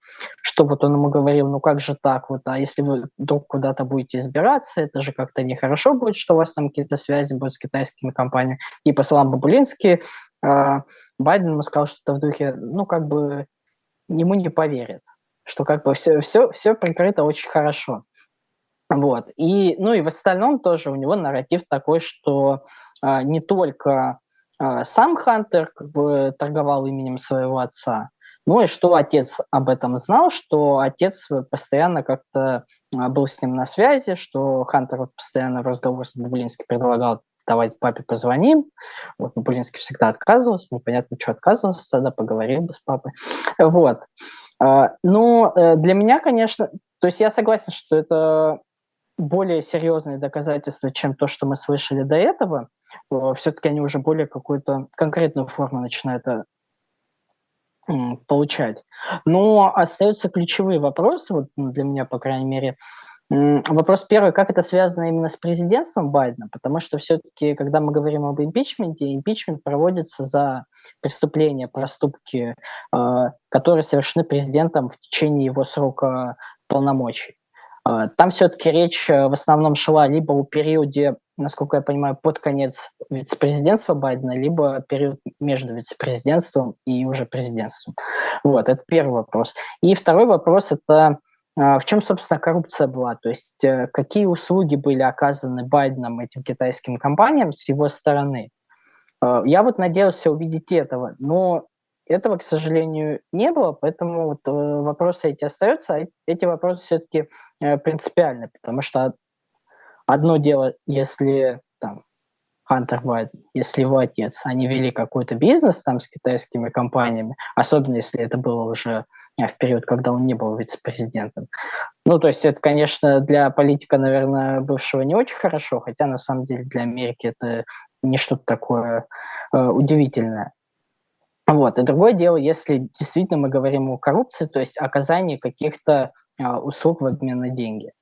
что вот он ему говорил, ну как же так, вот, а если вы вдруг куда-то будете избираться, это же как-то нехорошо будет, что у вас там какие-то связи будут с китайскими компаниями. И по словам Бабулински, э, Байден ему сказал что-то в духе, ну как бы ему не поверят. что как бы все, все, все прикрыто очень хорошо. Вот. И, ну и в остальном тоже у него нарратив такой, что а, не только а, сам Хантер как бы торговал именем своего отца, ну и что отец об этом знал, что отец постоянно как-то а, был с ним на связи, что Хантер вот постоянно в разговор с Бабулинским предлагал давай папе позвоним. Вот Бабулинский всегда отказывался, непонятно, что отказывался, тогда поговорил бы с папой. Вот. Но э, для меня, конечно, то есть я согласен, что это более серьезные доказательства, чем то, что мы слышали до этого. Все-таки они уже более какую-то конкретную форму начинают э, получать. Но остаются ключевые вопросы, вот ну, для меня, по крайней мере. Вопрос первый, как это связано именно с президентством Байдена, потому что все-таки, когда мы говорим об импичменте, импичмент проводится за преступления, проступки, э, которые совершены президентом в течение его срока полномочий. Э, там все-таки речь э, в основном шла либо о периоде насколько я понимаю, под конец вице-президентства Байдена, либо период между вице-президентством и уже президентством. Вот, это первый вопрос. И второй вопрос – это а, в чем, собственно, коррупция была? То есть э, какие услуги были оказаны Байденом этим китайским компаниям с его стороны? А, я вот надеялся увидеть этого, но этого, к сожалению, не было, поэтому вот э, вопросы эти остаются, а эти вопросы все-таки э, принципиальны, потому что Одно дело, если там Хантер Байден, если отец, они вели какой-то бизнес там с китайскими компаниями, особенно если это было уже э, в период, когда он не был вице-президентом. Ну, то есть это, конечно, для политика, наверное, бывшего не очень хорошо, хотя на самом деле для Америки это не что-то такое э, удивительное. Вот. И другое дело, если действительно мы говорим о коррупции, то есть оказании каких-то э, услуг в обмен на деньги.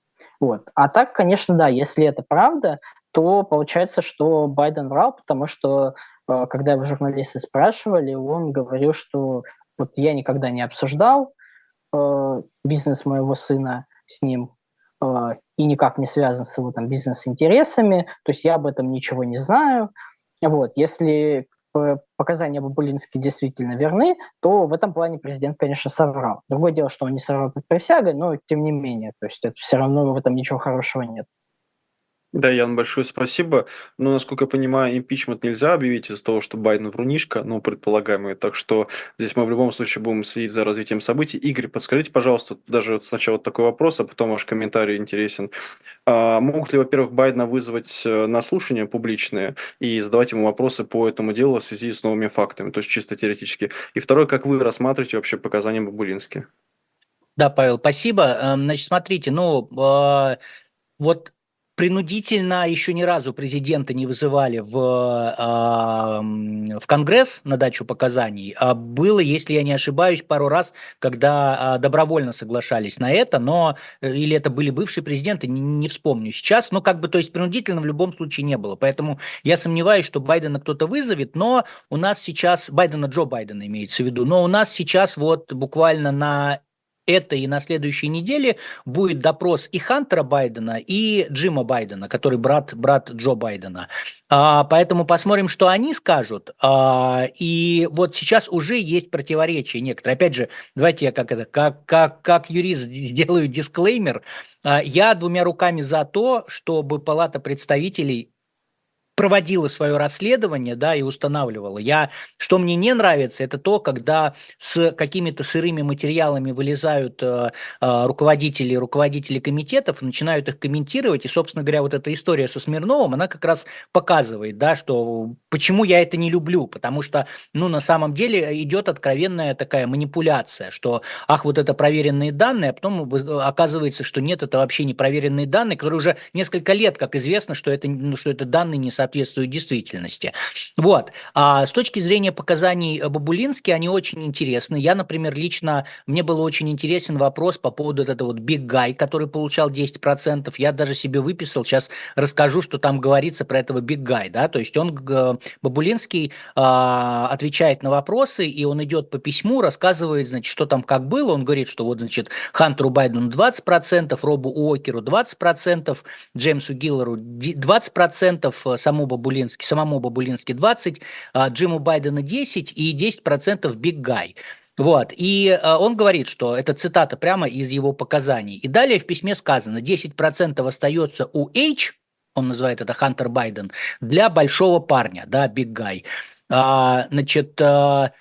Вот. А так, конечно, да, если это правда, то получается, что Байден врал, потому что э, когда его журналисты спрашивали, он говорил, что вот я никогда не обсуждал э, бизнес моего сына с ним и никак не связан с его там бизнес-интересами, то есть я об этом ничего не знаю. Вот, если показания Бабулински действительно верны, то в этом плане президент, конечно, соврал. Другое дело, что он не соврал под присягой, но тем не менее, то есть это все равно в этом ничего хорошего нет. Да, Ян, большое спасибо. Но, насколько я понимаю, импичмент нельзя объявить из-за того, что Байден врунишка, ну, предполагаемый. Так что здесь мы в любом случае будем следить за развитием событий. Игорь, подскажите, пожалуйста, даже вот сначала такой вопрос, а потом ваш комментарий интересен. А могут ли, во-первых, Байдена вызвать э, на слушания публичные и задавать ему вопросы по этому делу в связи с новыми фактами, то есть чисто теоретически? И второе, как вы рассматриваете вообще показания Бабулински? Да, Павел, спасибо. Эм, значит, смотрите, ну, э, вот принудительно еще ни разу президента не вызывали в, в Конгресс на дачу показаний. А было, если я не ошибаюсь, пару раз, когда а, добровольно соглашались на это, но э, или это были бывшие президенты, не, вспомню сейчас, но как бы, то есть принудительно в любом случае не было. Поэтому я сомневаюсь, что Байдена кто-то вызовет, но у нас сейчас, Байдена, Джо Байдена имеется в виду, но у нас сейчас вот буквально на этой и на следующей неделе будет допрос и Хантера Байдена, и Джима Байдена, который брат, брат Джо Байдена. А, поэтому посмотрим, что они скажут. А, и вот сейчас уже есть противоречия некоторые. Опять же, давайте я как, это, как, как, как юрист сделаю дисклеймер. А, я двумя руками за то, чтобы Палата представителей проводила свое расследование, да, и устанавливала. Я, что мне не нравится, это то, когда с какими-то сырыми материалами вылезают э, э, руководители, руководители комитетов, начинают их комментировать, и, собственно говоря, вот эта история со Смирновым, она как раз показывает, да, что почему я это не люблю, потому что, ну, на самом деле идет откровенная такая манипуляция, что, ах, вот это проверенные данные, а потом оказывается, что нет, это вообще не проверенные данные, которые уже несколько лет, как известно, что это, ну, что это данные не соответствуют действительности. Вот. А с точки зрения показаний Бабулински, они очень интересны. Я, например, лично, мне был очень интересен вопрос по поводу этого вот Big Guy, который получал 10%. Я даже себе выписал, сейчас расскажу, что там говорится про этого Big Guy, да, то есть он, Бабулинский, а, отвечает на вопросы, и он идет по письму, рассказывает, значит, что там как было, он говорит, что вот, значит, Хантеру Байдену 20%, Робу Уокеру 20%, Джеймсу Гиллеру 20%, сам самому Бабулински, самому Бабулински 20, а Джиму Байдена 10 и 10% Биг Гай. Вот, и э, он говорит, что это цитата прямо из его показаний. И далее в письме сказано, 10% остается у H, он называет это Хантер Байден, для большого парня, да, big guy. А, значит, а,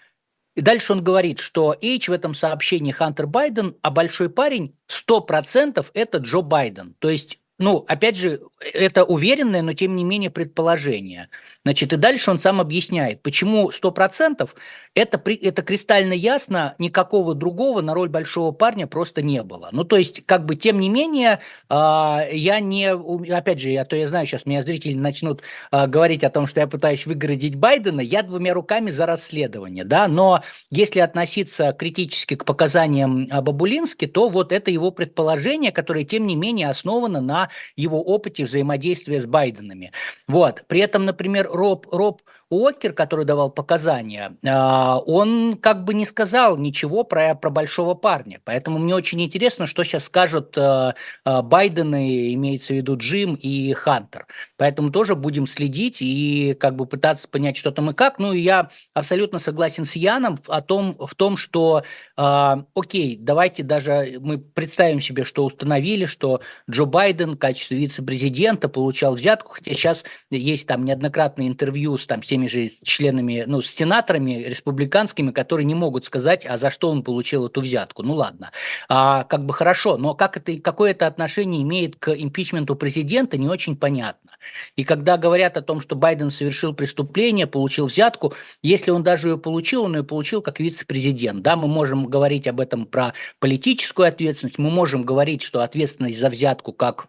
и дальше он говорит, что H в этом сообщении Хантер Байден, а большой парень 100% это Джо Байден. То есть ну, опять же, это уверенное, но тем не менее предположение. Значит, и дальше он сам объясняет, почему 100% это, это кристально ясно, никакого другого на роль большого парня просто не было. Ну, то есть, как бы, тем не менее, а, я не, опять же, а то я знаю, сейчас меня зрители начнут а, говорить о том, что я пытаюсь выгородить Байдена, я двумя руками за расследование, да, но если относиться критически к показаниям Бабулински, то вот это его предположение, которое, тем не менее, основано на его опыте взаимодействия с Байденами. Вот. При этом, например, Роб, Роб Уокер, который давал показания, а, он как бы не сказал ничего про, про большого парня. Поэтому мне очень интересно, что сейчас скажут а, а, Байдены, имеется в виду Джим и Хантер. Поэтому тоже будем следить и как бы пытаться понять, что там и как. Ну и я абсолютно согласен с Яном о том, в том, что окей, давайте даже мы представим себе, что установили, что Джо Байден в качестве вице-президента получал взятку, хотя сейчас есть там неоднократные интервью с там всеми теми же членами, ну, с сенаторами республиканскими, которые не могут сказать, а за что он получил эту взятку. Ну ладно, а, как бы хорошо, но как это, какое это отношение имеет к импичменту президента, не очень понятно. И когда говорят о том, что Байден совершил преступление, получил взятку, если он даже ее получил, он ее получил как вице-президент. Да, мы можем говорить об этом про политическую ответственность, мы можем говорить, что ответственность за взятку как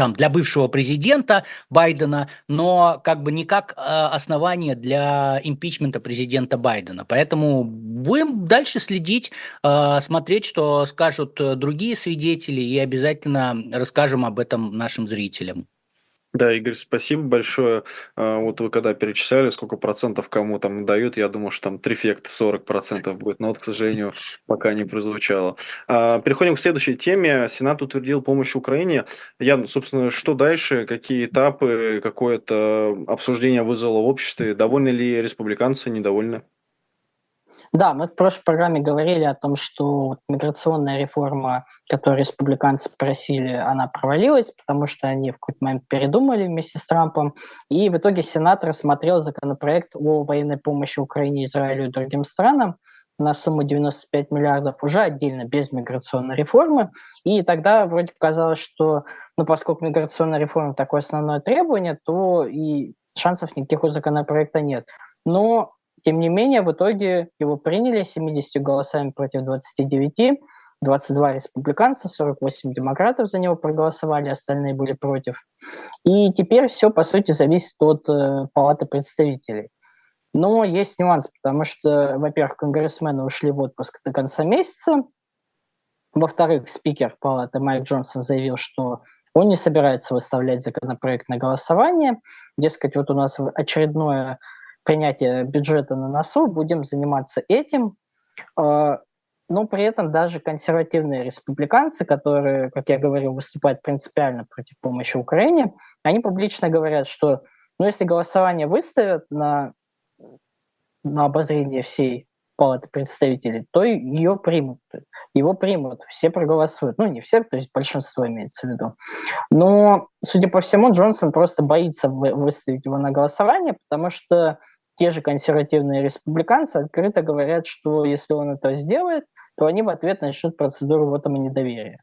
там, для бывшего президента Байдена, но как бы не как э, основание для импичмента президента Байдена. Поэтому будем дальше следить, э, смотреть, что скажут другие свидетели, и обязательно расскажем об этом нашим зрителям. Да, Игорь, спасибо большое. А, вот вы когда перечисляли, сколько процентов кому там дают, я думал, что там трефект 40 процентов будет, но вот, к сожалению, пока не прозвучало. А, переходим к следующей теме. Сенат утвердил помощь Украине. Я, собственно, что дальше, какие этапы, какое-то обсуждение вызвало в обществе? Довольны ли республиканцы, недовольны? Да, мы в прошлой программе говорили о том, что миграционная реформа, которую республиканцы просили, она провалилась, потому что они в какой-то момент передумали вместе с Трампом. И в итоге Сенат рассмотрел законопроект о военной помощи Украине, Израилю и другим странам на сумму 95 миллиардов уже отдельно, без миграционной реформы. И тогда вроде казалось, что ну, поскольку миграционная реформа такое основное требование, то и шансов никаких у законопроекта нет. Но тем не менее, в итоге его приняли 70 голосами против 29, 22 республиканца, 48 демократов за него проголосовали, остальные были против. И теперь все, по сути, зависит от э, Палаты представителей. Но есть нюанс, потому что, во-первых, конгрессмены ушли в отпуск до конца месяца, во-вторых, спикер палаты Майк Джонсон заявил, что он не собирается выставлять законопроект на голосование. Дескать, вот у нас очередное принятия бюджета на носу, будем заниматься этим. А, но при этом даже консервативные республиканцы, которые, как я говорил, выступают принципиально против помощи Украине, они публично говорят, что ну, если голосование выставят на, на обозрение всей палаты представителей, то ее примут. Его примут, все проголосуют. Ну, не все, то есть большинство имеется в виду. Но, судя по всему, Джонсон просто боится выставить его на голосование, потому что те же консервативные республиканцы открыто говорят, что если он это сделает, то они в ответ начнут процедуру в этом недоверия.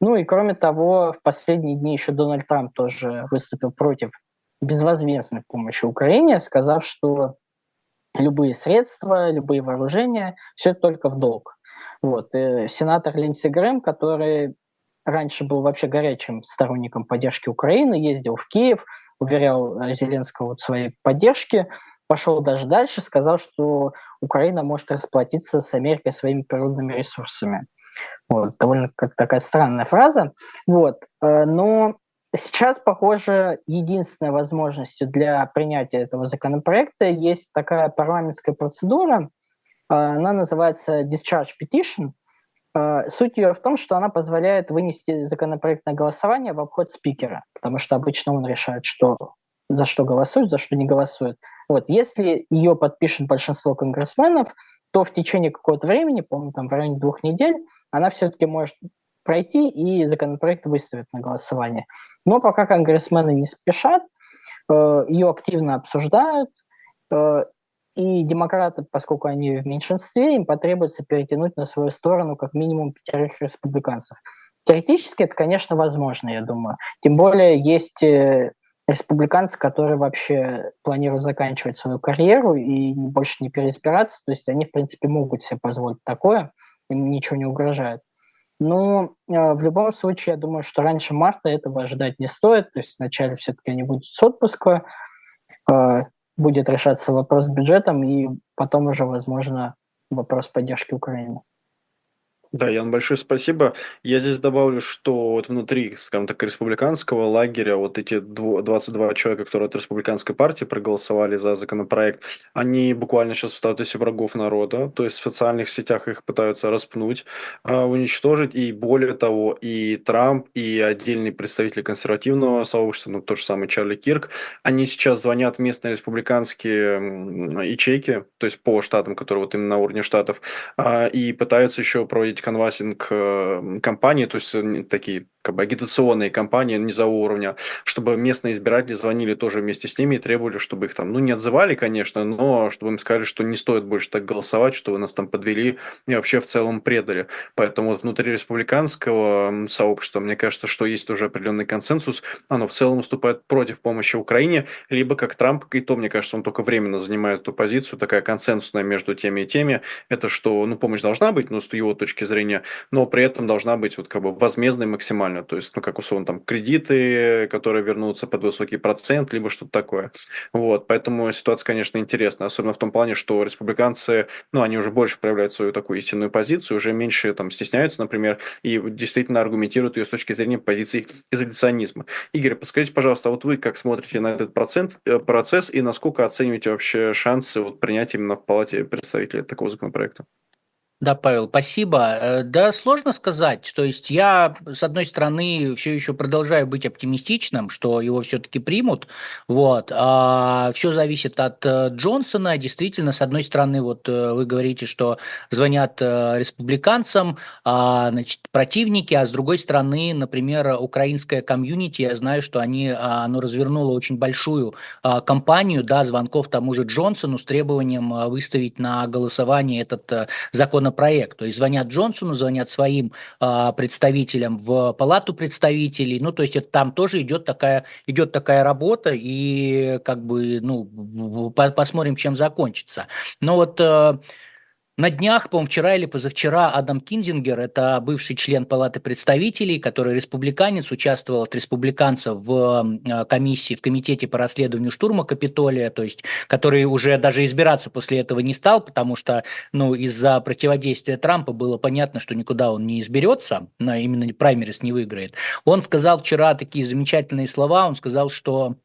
Ну и кроме того, в последние дни еще Дональд Трамп тоже выступил против безвозмездной помощи Украине, сказав, что любые средства, любые вооружения, все это только в долг. Вот. И э, сенатор Линдси Грэм, который раньше был вообще горячим сторонником поддержки Украины, ездил в Киев, уверял Зеленского в своей поддержке, пошел даже дальше, сказал, что Украина может расплатиться с Америкой своими природными ресурсами. Вот, довольно как такая странная фраза. Вот, э, но сейчас, похоже, единственной возможностью для принятия этого законопроекта есть такая парламентская процедура, э, она называется discharge petition. Э, суть ее в том, что она позволяет вынести законопроект на голосование в обход спикера, потому что обычно он решает, что за что голосуют, за что не голосуют. Вот, если ее подпишет большинство конгрессменов, то в течение какого-то времени, помню, там в районе двух недель, она все-таки может пройти и законопроект выставят на голосование. Но пока конгрессмены не спешат, э, ее активно обсуждают, э, и демократы, поскольку они в меньшинстве, им потребуется перетянуть на свою сторону как минимум пятерых республиканцев. Теоретически это, конечно, возможно, я думаю. Тем более есть э, республиканцы, которые вообще планируют заканчивать свою карьеру и больше не переизбираться. То есть они, в принципе, могут себе позволить такое, им ничего не угрожает. Но э, в любом случае, я думаю, что раньше марта этого ожидать не стоит. То есть вначале все-таки они будут с отпуска, э, будет решаться вопрос с бюджетом, и потом уже, возможно, вопрос поддержки Украины. Да, Ян, большое спасибо. Я здесь добавлю, что вот внутри, скажем так, республиканского лагеря вот эти 22 человека, которые от республиканской партии проголосовали за законопроект, они буквально сейчас в статусе врагов народа, то есть в социальных сетях их пытаются распнуть, а, уничтожить, и более того, и Трамп, и отдельные представители консервативного сообщества, ну, тот же самый Чарли Кирк, они сейчас звонят местные республиканские ячейки, то есть по штатам, которые вот именно на уровне штатов, а, и пытаются еще проводить canvassing э, кампании, то есть э, такие как бы агитационные кампании низового уровня, чтобы местные избиратели звонили тоже вместе с ними и требовали, чтобы их там, ну, не отзывали, конечно, но чтобы им сказали, что не стоит больше так голосовать, что вы нас там подвели и вообще в целом предали. Поэтому вот внутри республиканского сообщества, мне кажется, что есть уже определенный консенсус, оно в целом выступает против помощи Украине, либо как Трамп, и то, мне кажется, он только временно занимает эту позицию, такая консенсусная между теми и теми, это что, ну, помощь должна быть, но с его точки зрения, но при этом должна быть вот как бы возмездной максимально нормально. То есть, ну, как условно, там, кредиты, которые вернутся под высокий процент, либо что-то такое. Вот, поэтому ситуация, конечно, интересная, особенно в том плане, что республиканцы, ну, они уже больше проявляют свою такую истинную позицию, уже меньше там стесняются, например, и действительно аргументируют ее с точки зрения позиций изоляционизма. Игорь, подскажите, пожалуйста, а вот вы как смотрите на этот процент, э, процесс и насколько оцениваете вообще шансы вот принять именно в Палате представителей такого законопроекта? Да, Павел, спасибо. Э, да, сложно сказать. То есть я, с одной стороны, все еще продолжаю быть оптимистичным, что его все-таки примут. Вот. А все зависит от э, Джонсона. Действительно, с одной стороны, вот э, вы говорите, что звонят республиканцам, а, значит, противники, а с другой стороны, например, украинская комьюнити, я знаю, что они, а, оно развернуло очень большую а, кампанию, да, звонков тому же Джонсону с требованием выставить на голосование этот закон законопроект. То есть звонят Джонсону, звонят своим э, представителям в палату представителей. Ну, то есть это там тоже идет такая, идет такая работа, и как бы, ну, посмотрим, чем закончится. Но вот э, на днях, по-моему, вчера или позавчера Адам Кинзингер, это бывший член Палаты представителей, который республиканец, участвовал от республиканцев в э, комиссии, в комитете по расследованию штурма Капитолия, то есть, который уже даже избираться после этого не стал, потому что, ну, из-за противодействия Трампа было понятно, что никуда он не изберется, именно праймерис не выиграет. Он сказал вчера такие замечательные слова, он сказал, что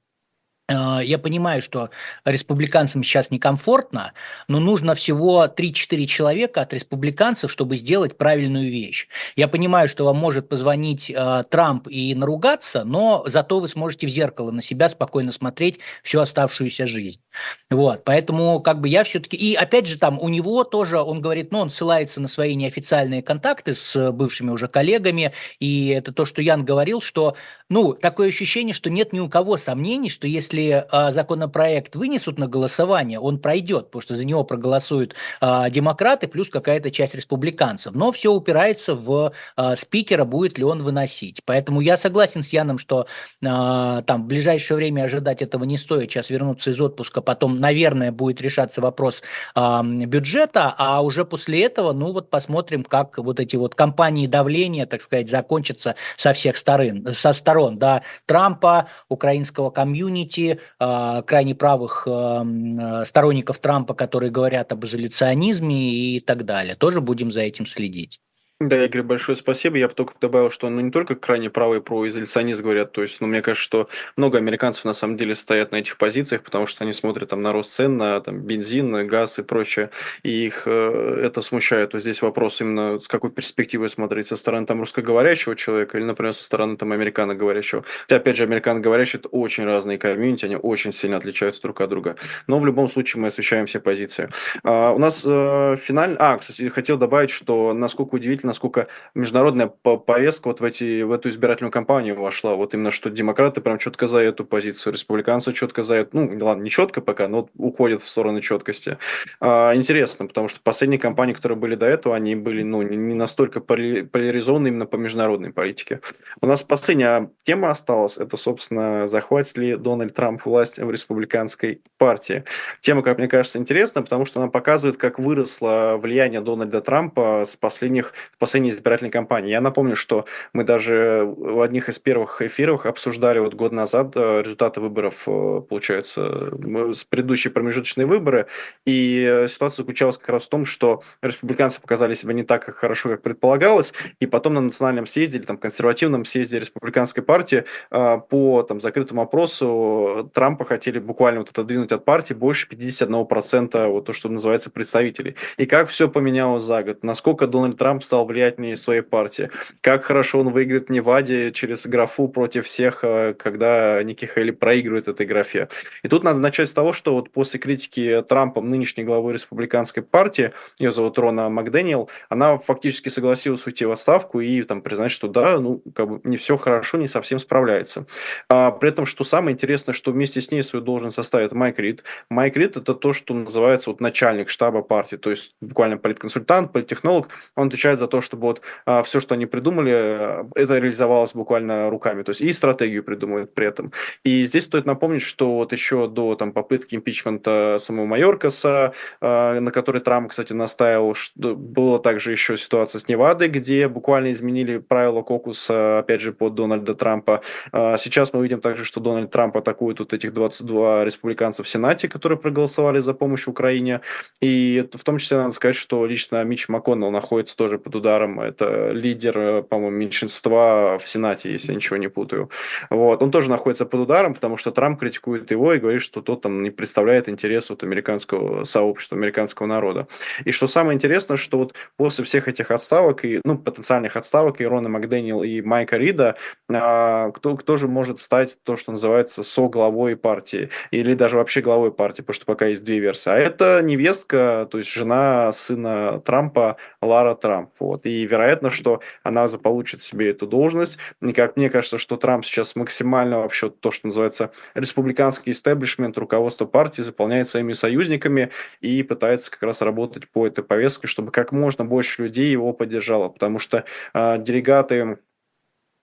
я понимаю, что республиканцам сейчас некомфортно, но нужно всего 3-4 человека от республиканцев, чтобы сделать правильную вещь. Я понимаю, что вам может позвонить э, Трамп и наругаться, но зато вы сможете в зеркало на себя спокойно смотреть всю оставшуюся жизнь. Вот, поэтому как бы я все-таки... И опять же там у него тоже, он говорит, ну он ссылается на свои неофициальные контакты с бывшими уже коллегами, и это то, что Ян говорил, что, ну, такое ощущение, что нет ни у кого сомнений, что если если а, законопроект вынесут на голосование, он пройдет, потому что за него проголосуют а, демократы плюс какая-то часть республиканцев. Но все упирается в а, спикера, будет ли он выносить. Поэтому я согласен с Яном, что там в ближайшее время ожидать этого не стоит. Сейчас вернуться из отпуска, потом, наверное, будет решаться вопрос бюджета, а уже после этого, ну вот посмотрим, как вот эти вот кампании давления, так сказать, закончатся со всех сторон, со сторон, да, Трампа, украинского комьюнити, э, крайне правых э, сторонников Трампа, которые говорят об изоляционизме и так далее. Тоже будем за этим следить. Да, Игорь, большое спасибо. Я бы только добавил, что ну, не только крайне правые про изоляционизм говорят, то есть, ну, мне кажется, что много американцев на самом деле стоят на этих позициях, потому что они смотрят там на рост цен, на там, бензин, газ и прочее, и их э, это смущает. То есть здесь вопрос именно с какой перспективой смотреть, со стороны там русскоговорящего человека или, например, со стороны там американоговорящего. Хотя, опять же, американоговорящие это очень разные комьюнити, они очень сильно отличаются друг от друга. Но в любом случае мы освещаем все позиции. А, у нас э, финально... А, кстати, хотел добавить, что насколько удивительно, насколько международная повестка вот в, эти, в эту избирательную кампанию вошла. Вот именно что демократы прям четко за эту позицию, республиканцы четко за эту, ну, ладно, не четко пока, но уходят в сторону четкости. А, интересно, потому что последние кампании, которые были до этого, они были ну, не настолько поляризованы именно по международной политике. У нас последняя тема осталась, это, собственно, захватит ли Дональд Трамп власть в республиканской партии. Тема, как мне кажется, интересна, потому что она показывает, как выросло влияние Дональда Трампа с последних последней избирательной кампании. Я напомню, что мы даже в одних из первых эфиров обсуждали вот год назад э, результаты выборов, э, получается, с предыдущие промежуточные выборы, и ситуация заключалась как раз в том, что республиканцы показали себя не так хорошо, как предполагалось, и потом на национальном съезде или там консервативном съезде республиканской партии э, по там закрытому опросу Трампа хотели буквально вот отодвинуть от партии больше 51% вот то, что называется представителей. И как все поменялось за год, насколько Дональд Трамп стал влиятельнее своей партии. Как хорошо он выиграет в Неваде через графу против всех, э, когда Ники Хейли проигрывает этой графе. И тут надо начать с того, что вот после критики Трампом нынешней главы республиканской партии, ее зовут Рона Макдэниел, она фактически согласилась уйти в отставку и там признать, что да, ну, как бы не все хорошо, не совсем справляется. А, при этом, что самое интересное, что вместе с ней свою должность составит Майк Рид. Майк Рид – это то, что называется вот начальник штаба партии, то есть буквально политконсультант, политтехнолог. Он отвечает за то, чтобы вот а, все, что они придумали, э, это реализовалось буквально руками. То есть и стратегию придумывают при этом. И здесь стоит напомнить, что вот еще до там, попытки импичмента самого Майоркаса, э, на который Трамп, кстати, настаивал, что была также еще ситуация с Невадой, где буквально изменили правила кокуса, опять же, под Дональда Трампа. А сейчас мы видим также, что Дональд Трамп атакует вот этих 22 республиканцев в Сенате, которые проголосовали за помощь Украине. И в том числе надо сказать, что лично Мич МакКоннелл находится тоже под ударом. Это лидер, э, по-моему, меньшинства в Сенате, если я ничего не путаю. Вот. Он тоже находится под ударом, потому что Трамп критикует его и говорит, что тот там не представляет интерес вот американского сообщества, американского народа. И что самое интересное, что вот после всех этих отставок, и, ну, потенциальных отставок, и Рона Макдэниел, и Майка Рида, а, кто, кто же может стать то, что называется со-главой партии, или даже вообще главой партии, потому что пока есть две версии. А это невестка, то есть жена сына Трампа, Лара Трамп. Вот. И вероятно, что она заполучит себе эту должность. И как мне кажется, что Трамп сейчас максимально вообще то, что называется республиканский истеблишмент, руководство партии заполняет своими союзниками и пытается как раз работать по этой повестке, чтобы как можно больше людей его поддержало. Потому что э, делегаты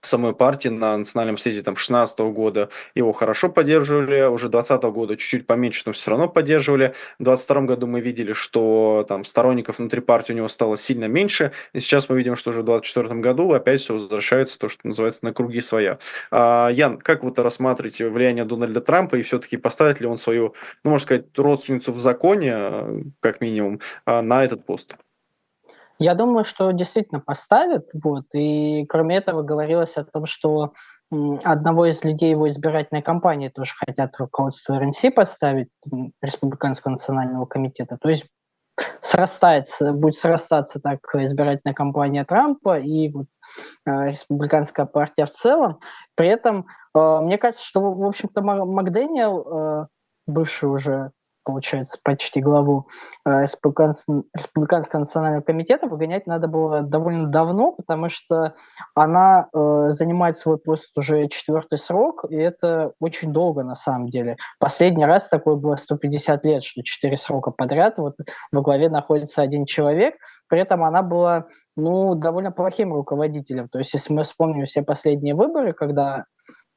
самой партии на национальном съезде там 16 года его хорошо поддерживали, уже 20 года чуть-чуть поменьше, но все равно поддерживали. В 22 году мы видели, что там сторонников внутри партии у него стало сильно меньше, и сейчас мы видим, что уже в 24 году опять все возвращается то, что называется на круги своя. А, Ян, как вы рассматриваете влияние Дональда Трампа и все-таки поставит ли он свою, ну, можно сказать, родственницу в законе, как минимум, а, на этот пост? Я думаю, что действительно поставят. Вот. И кроме этого говорилось о том, что одного из людей его избирательной кампании тоже хотят руководство РНС поставить, Республиканского национального комитета. То есть срастается, будет срастаться так избирательная кампания Трампа и вот, э, республиканская партия в целом. При этом э, мне кажется, что, в общем-то, Макдэниел, э, бывший уже получается, почти главу э, Республиканского, Республиканского национального комитета выгонять надо было довольно давно, потому что она э, занимает свой пост уже четвертый срок, и это очень долго на самом деле. Последний раз такое было 150 лет, что четыре срока подряд вот во главе находится один человек, при этом она была ну, довольно плохим руководителем. То есть, если мы вспомним все последние выборы, когда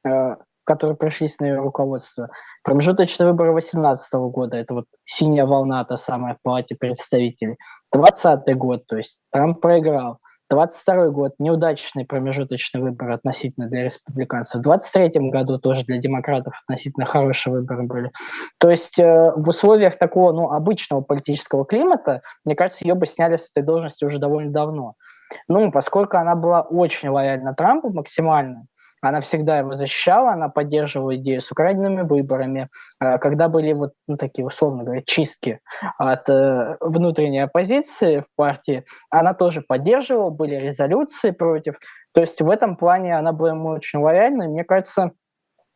э, которые пришлись на ее руководство. Промежуточные выборы 2018 года, это вот синяя волна, та самая в палате представителей. 2020 год, то есть Трамп проиграл. 22 год неудачный промежуточный выбор относительно для республиканцев. В 23 году тоже для демократов относительно хорошие выборы были. То есть э, в условиях такого ну, обычного политического климата, мне кажется, ее бы сняли с этой должности уже довольно давно. Ну, поскольку она была очень лояльна Трампу максимально, она всегда его защищала, она поддерживала идею с украденными выборами. А, когда были вот ну, такие, условно говоря, чистки от э, внутренней оппозиции в партии, она тоже поддерживала, были резолюции против. То есть в этом плане она была ему очень лояльна. И мне кажется,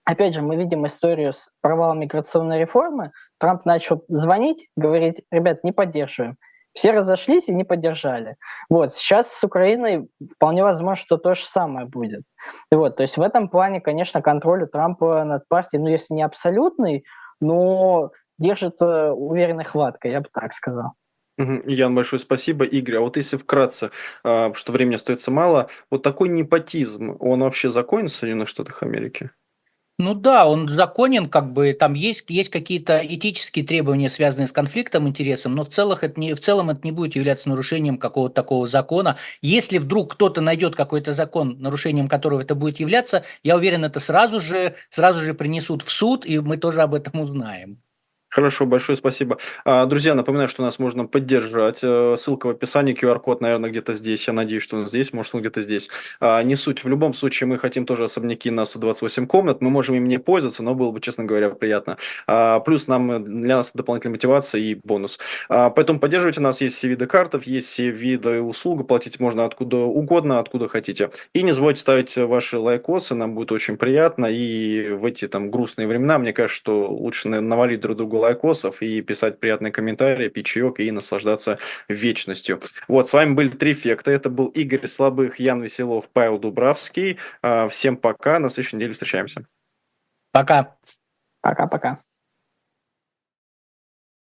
опять же, мы видим историю с провалом миграционной реформы. Трамп начал звонить, говорить, ребят, не поддерживаем. Все разошлись и не поддержали. Вот, сейчас с Украиной вполне возможно, что то же самое будет. Вот, то есть в этом плане, конечно, контроль у Трампа над партией, ну, если не абсолютный, но держит э, уверенной хваткой, я бы так сказал. Ян, большое спасибо. Игорь, а вот если вкратце, а, что времени остается мало, вот такой непотизм, он вообще законен в Соединенных Штатах Америки? Ну да, он законен, как бы там есть, есть какие-то этические требования, связанные с конфликтом интересов, но в, целых это не, в целом это не будет являться нарушением какого-то такого закона. Если вдруг кто-то найдет какой-то закон, нарушением которого это будет являться, я уверен, это сразу же, сразу же принесут в суд, и мы тоже об этом узнаем. Хорошо, большое спасибо. А, друзья, напоминаю, что нас можно поддержать. Э, ссылка в описании, QR-код, наверное, где-то здесь. Я надеюсь, что он здесь, может, он где-то здесь. А, не суть. В любом случае, мы хотим тоже особняки на 128 комнат. Мы можем им не пользоваться, но было бы, честно говоря, приятно. А, плюс нам для нас дополнительная мотивация и бонус. Поэтому поддерживайте нас. Есть все виды картов, есть все виды услуг. Платить можно откуда угодно, откуда хотите. И не забывайте ставить ваши лайкосы. Нам будет очень приятно. И в эти там грустные времена, мне кажется, что лучше навалить друг другу лайкосов и писать приятные комментарии, пить чаек и наслаждаться вечностью. Вот, с вами были три эффекта. Это был Игорь Слабых, Ян Веселов, Павел Дубравский. А, всем пока, на следующей неделе встречаемся. Пока. Пока-пока.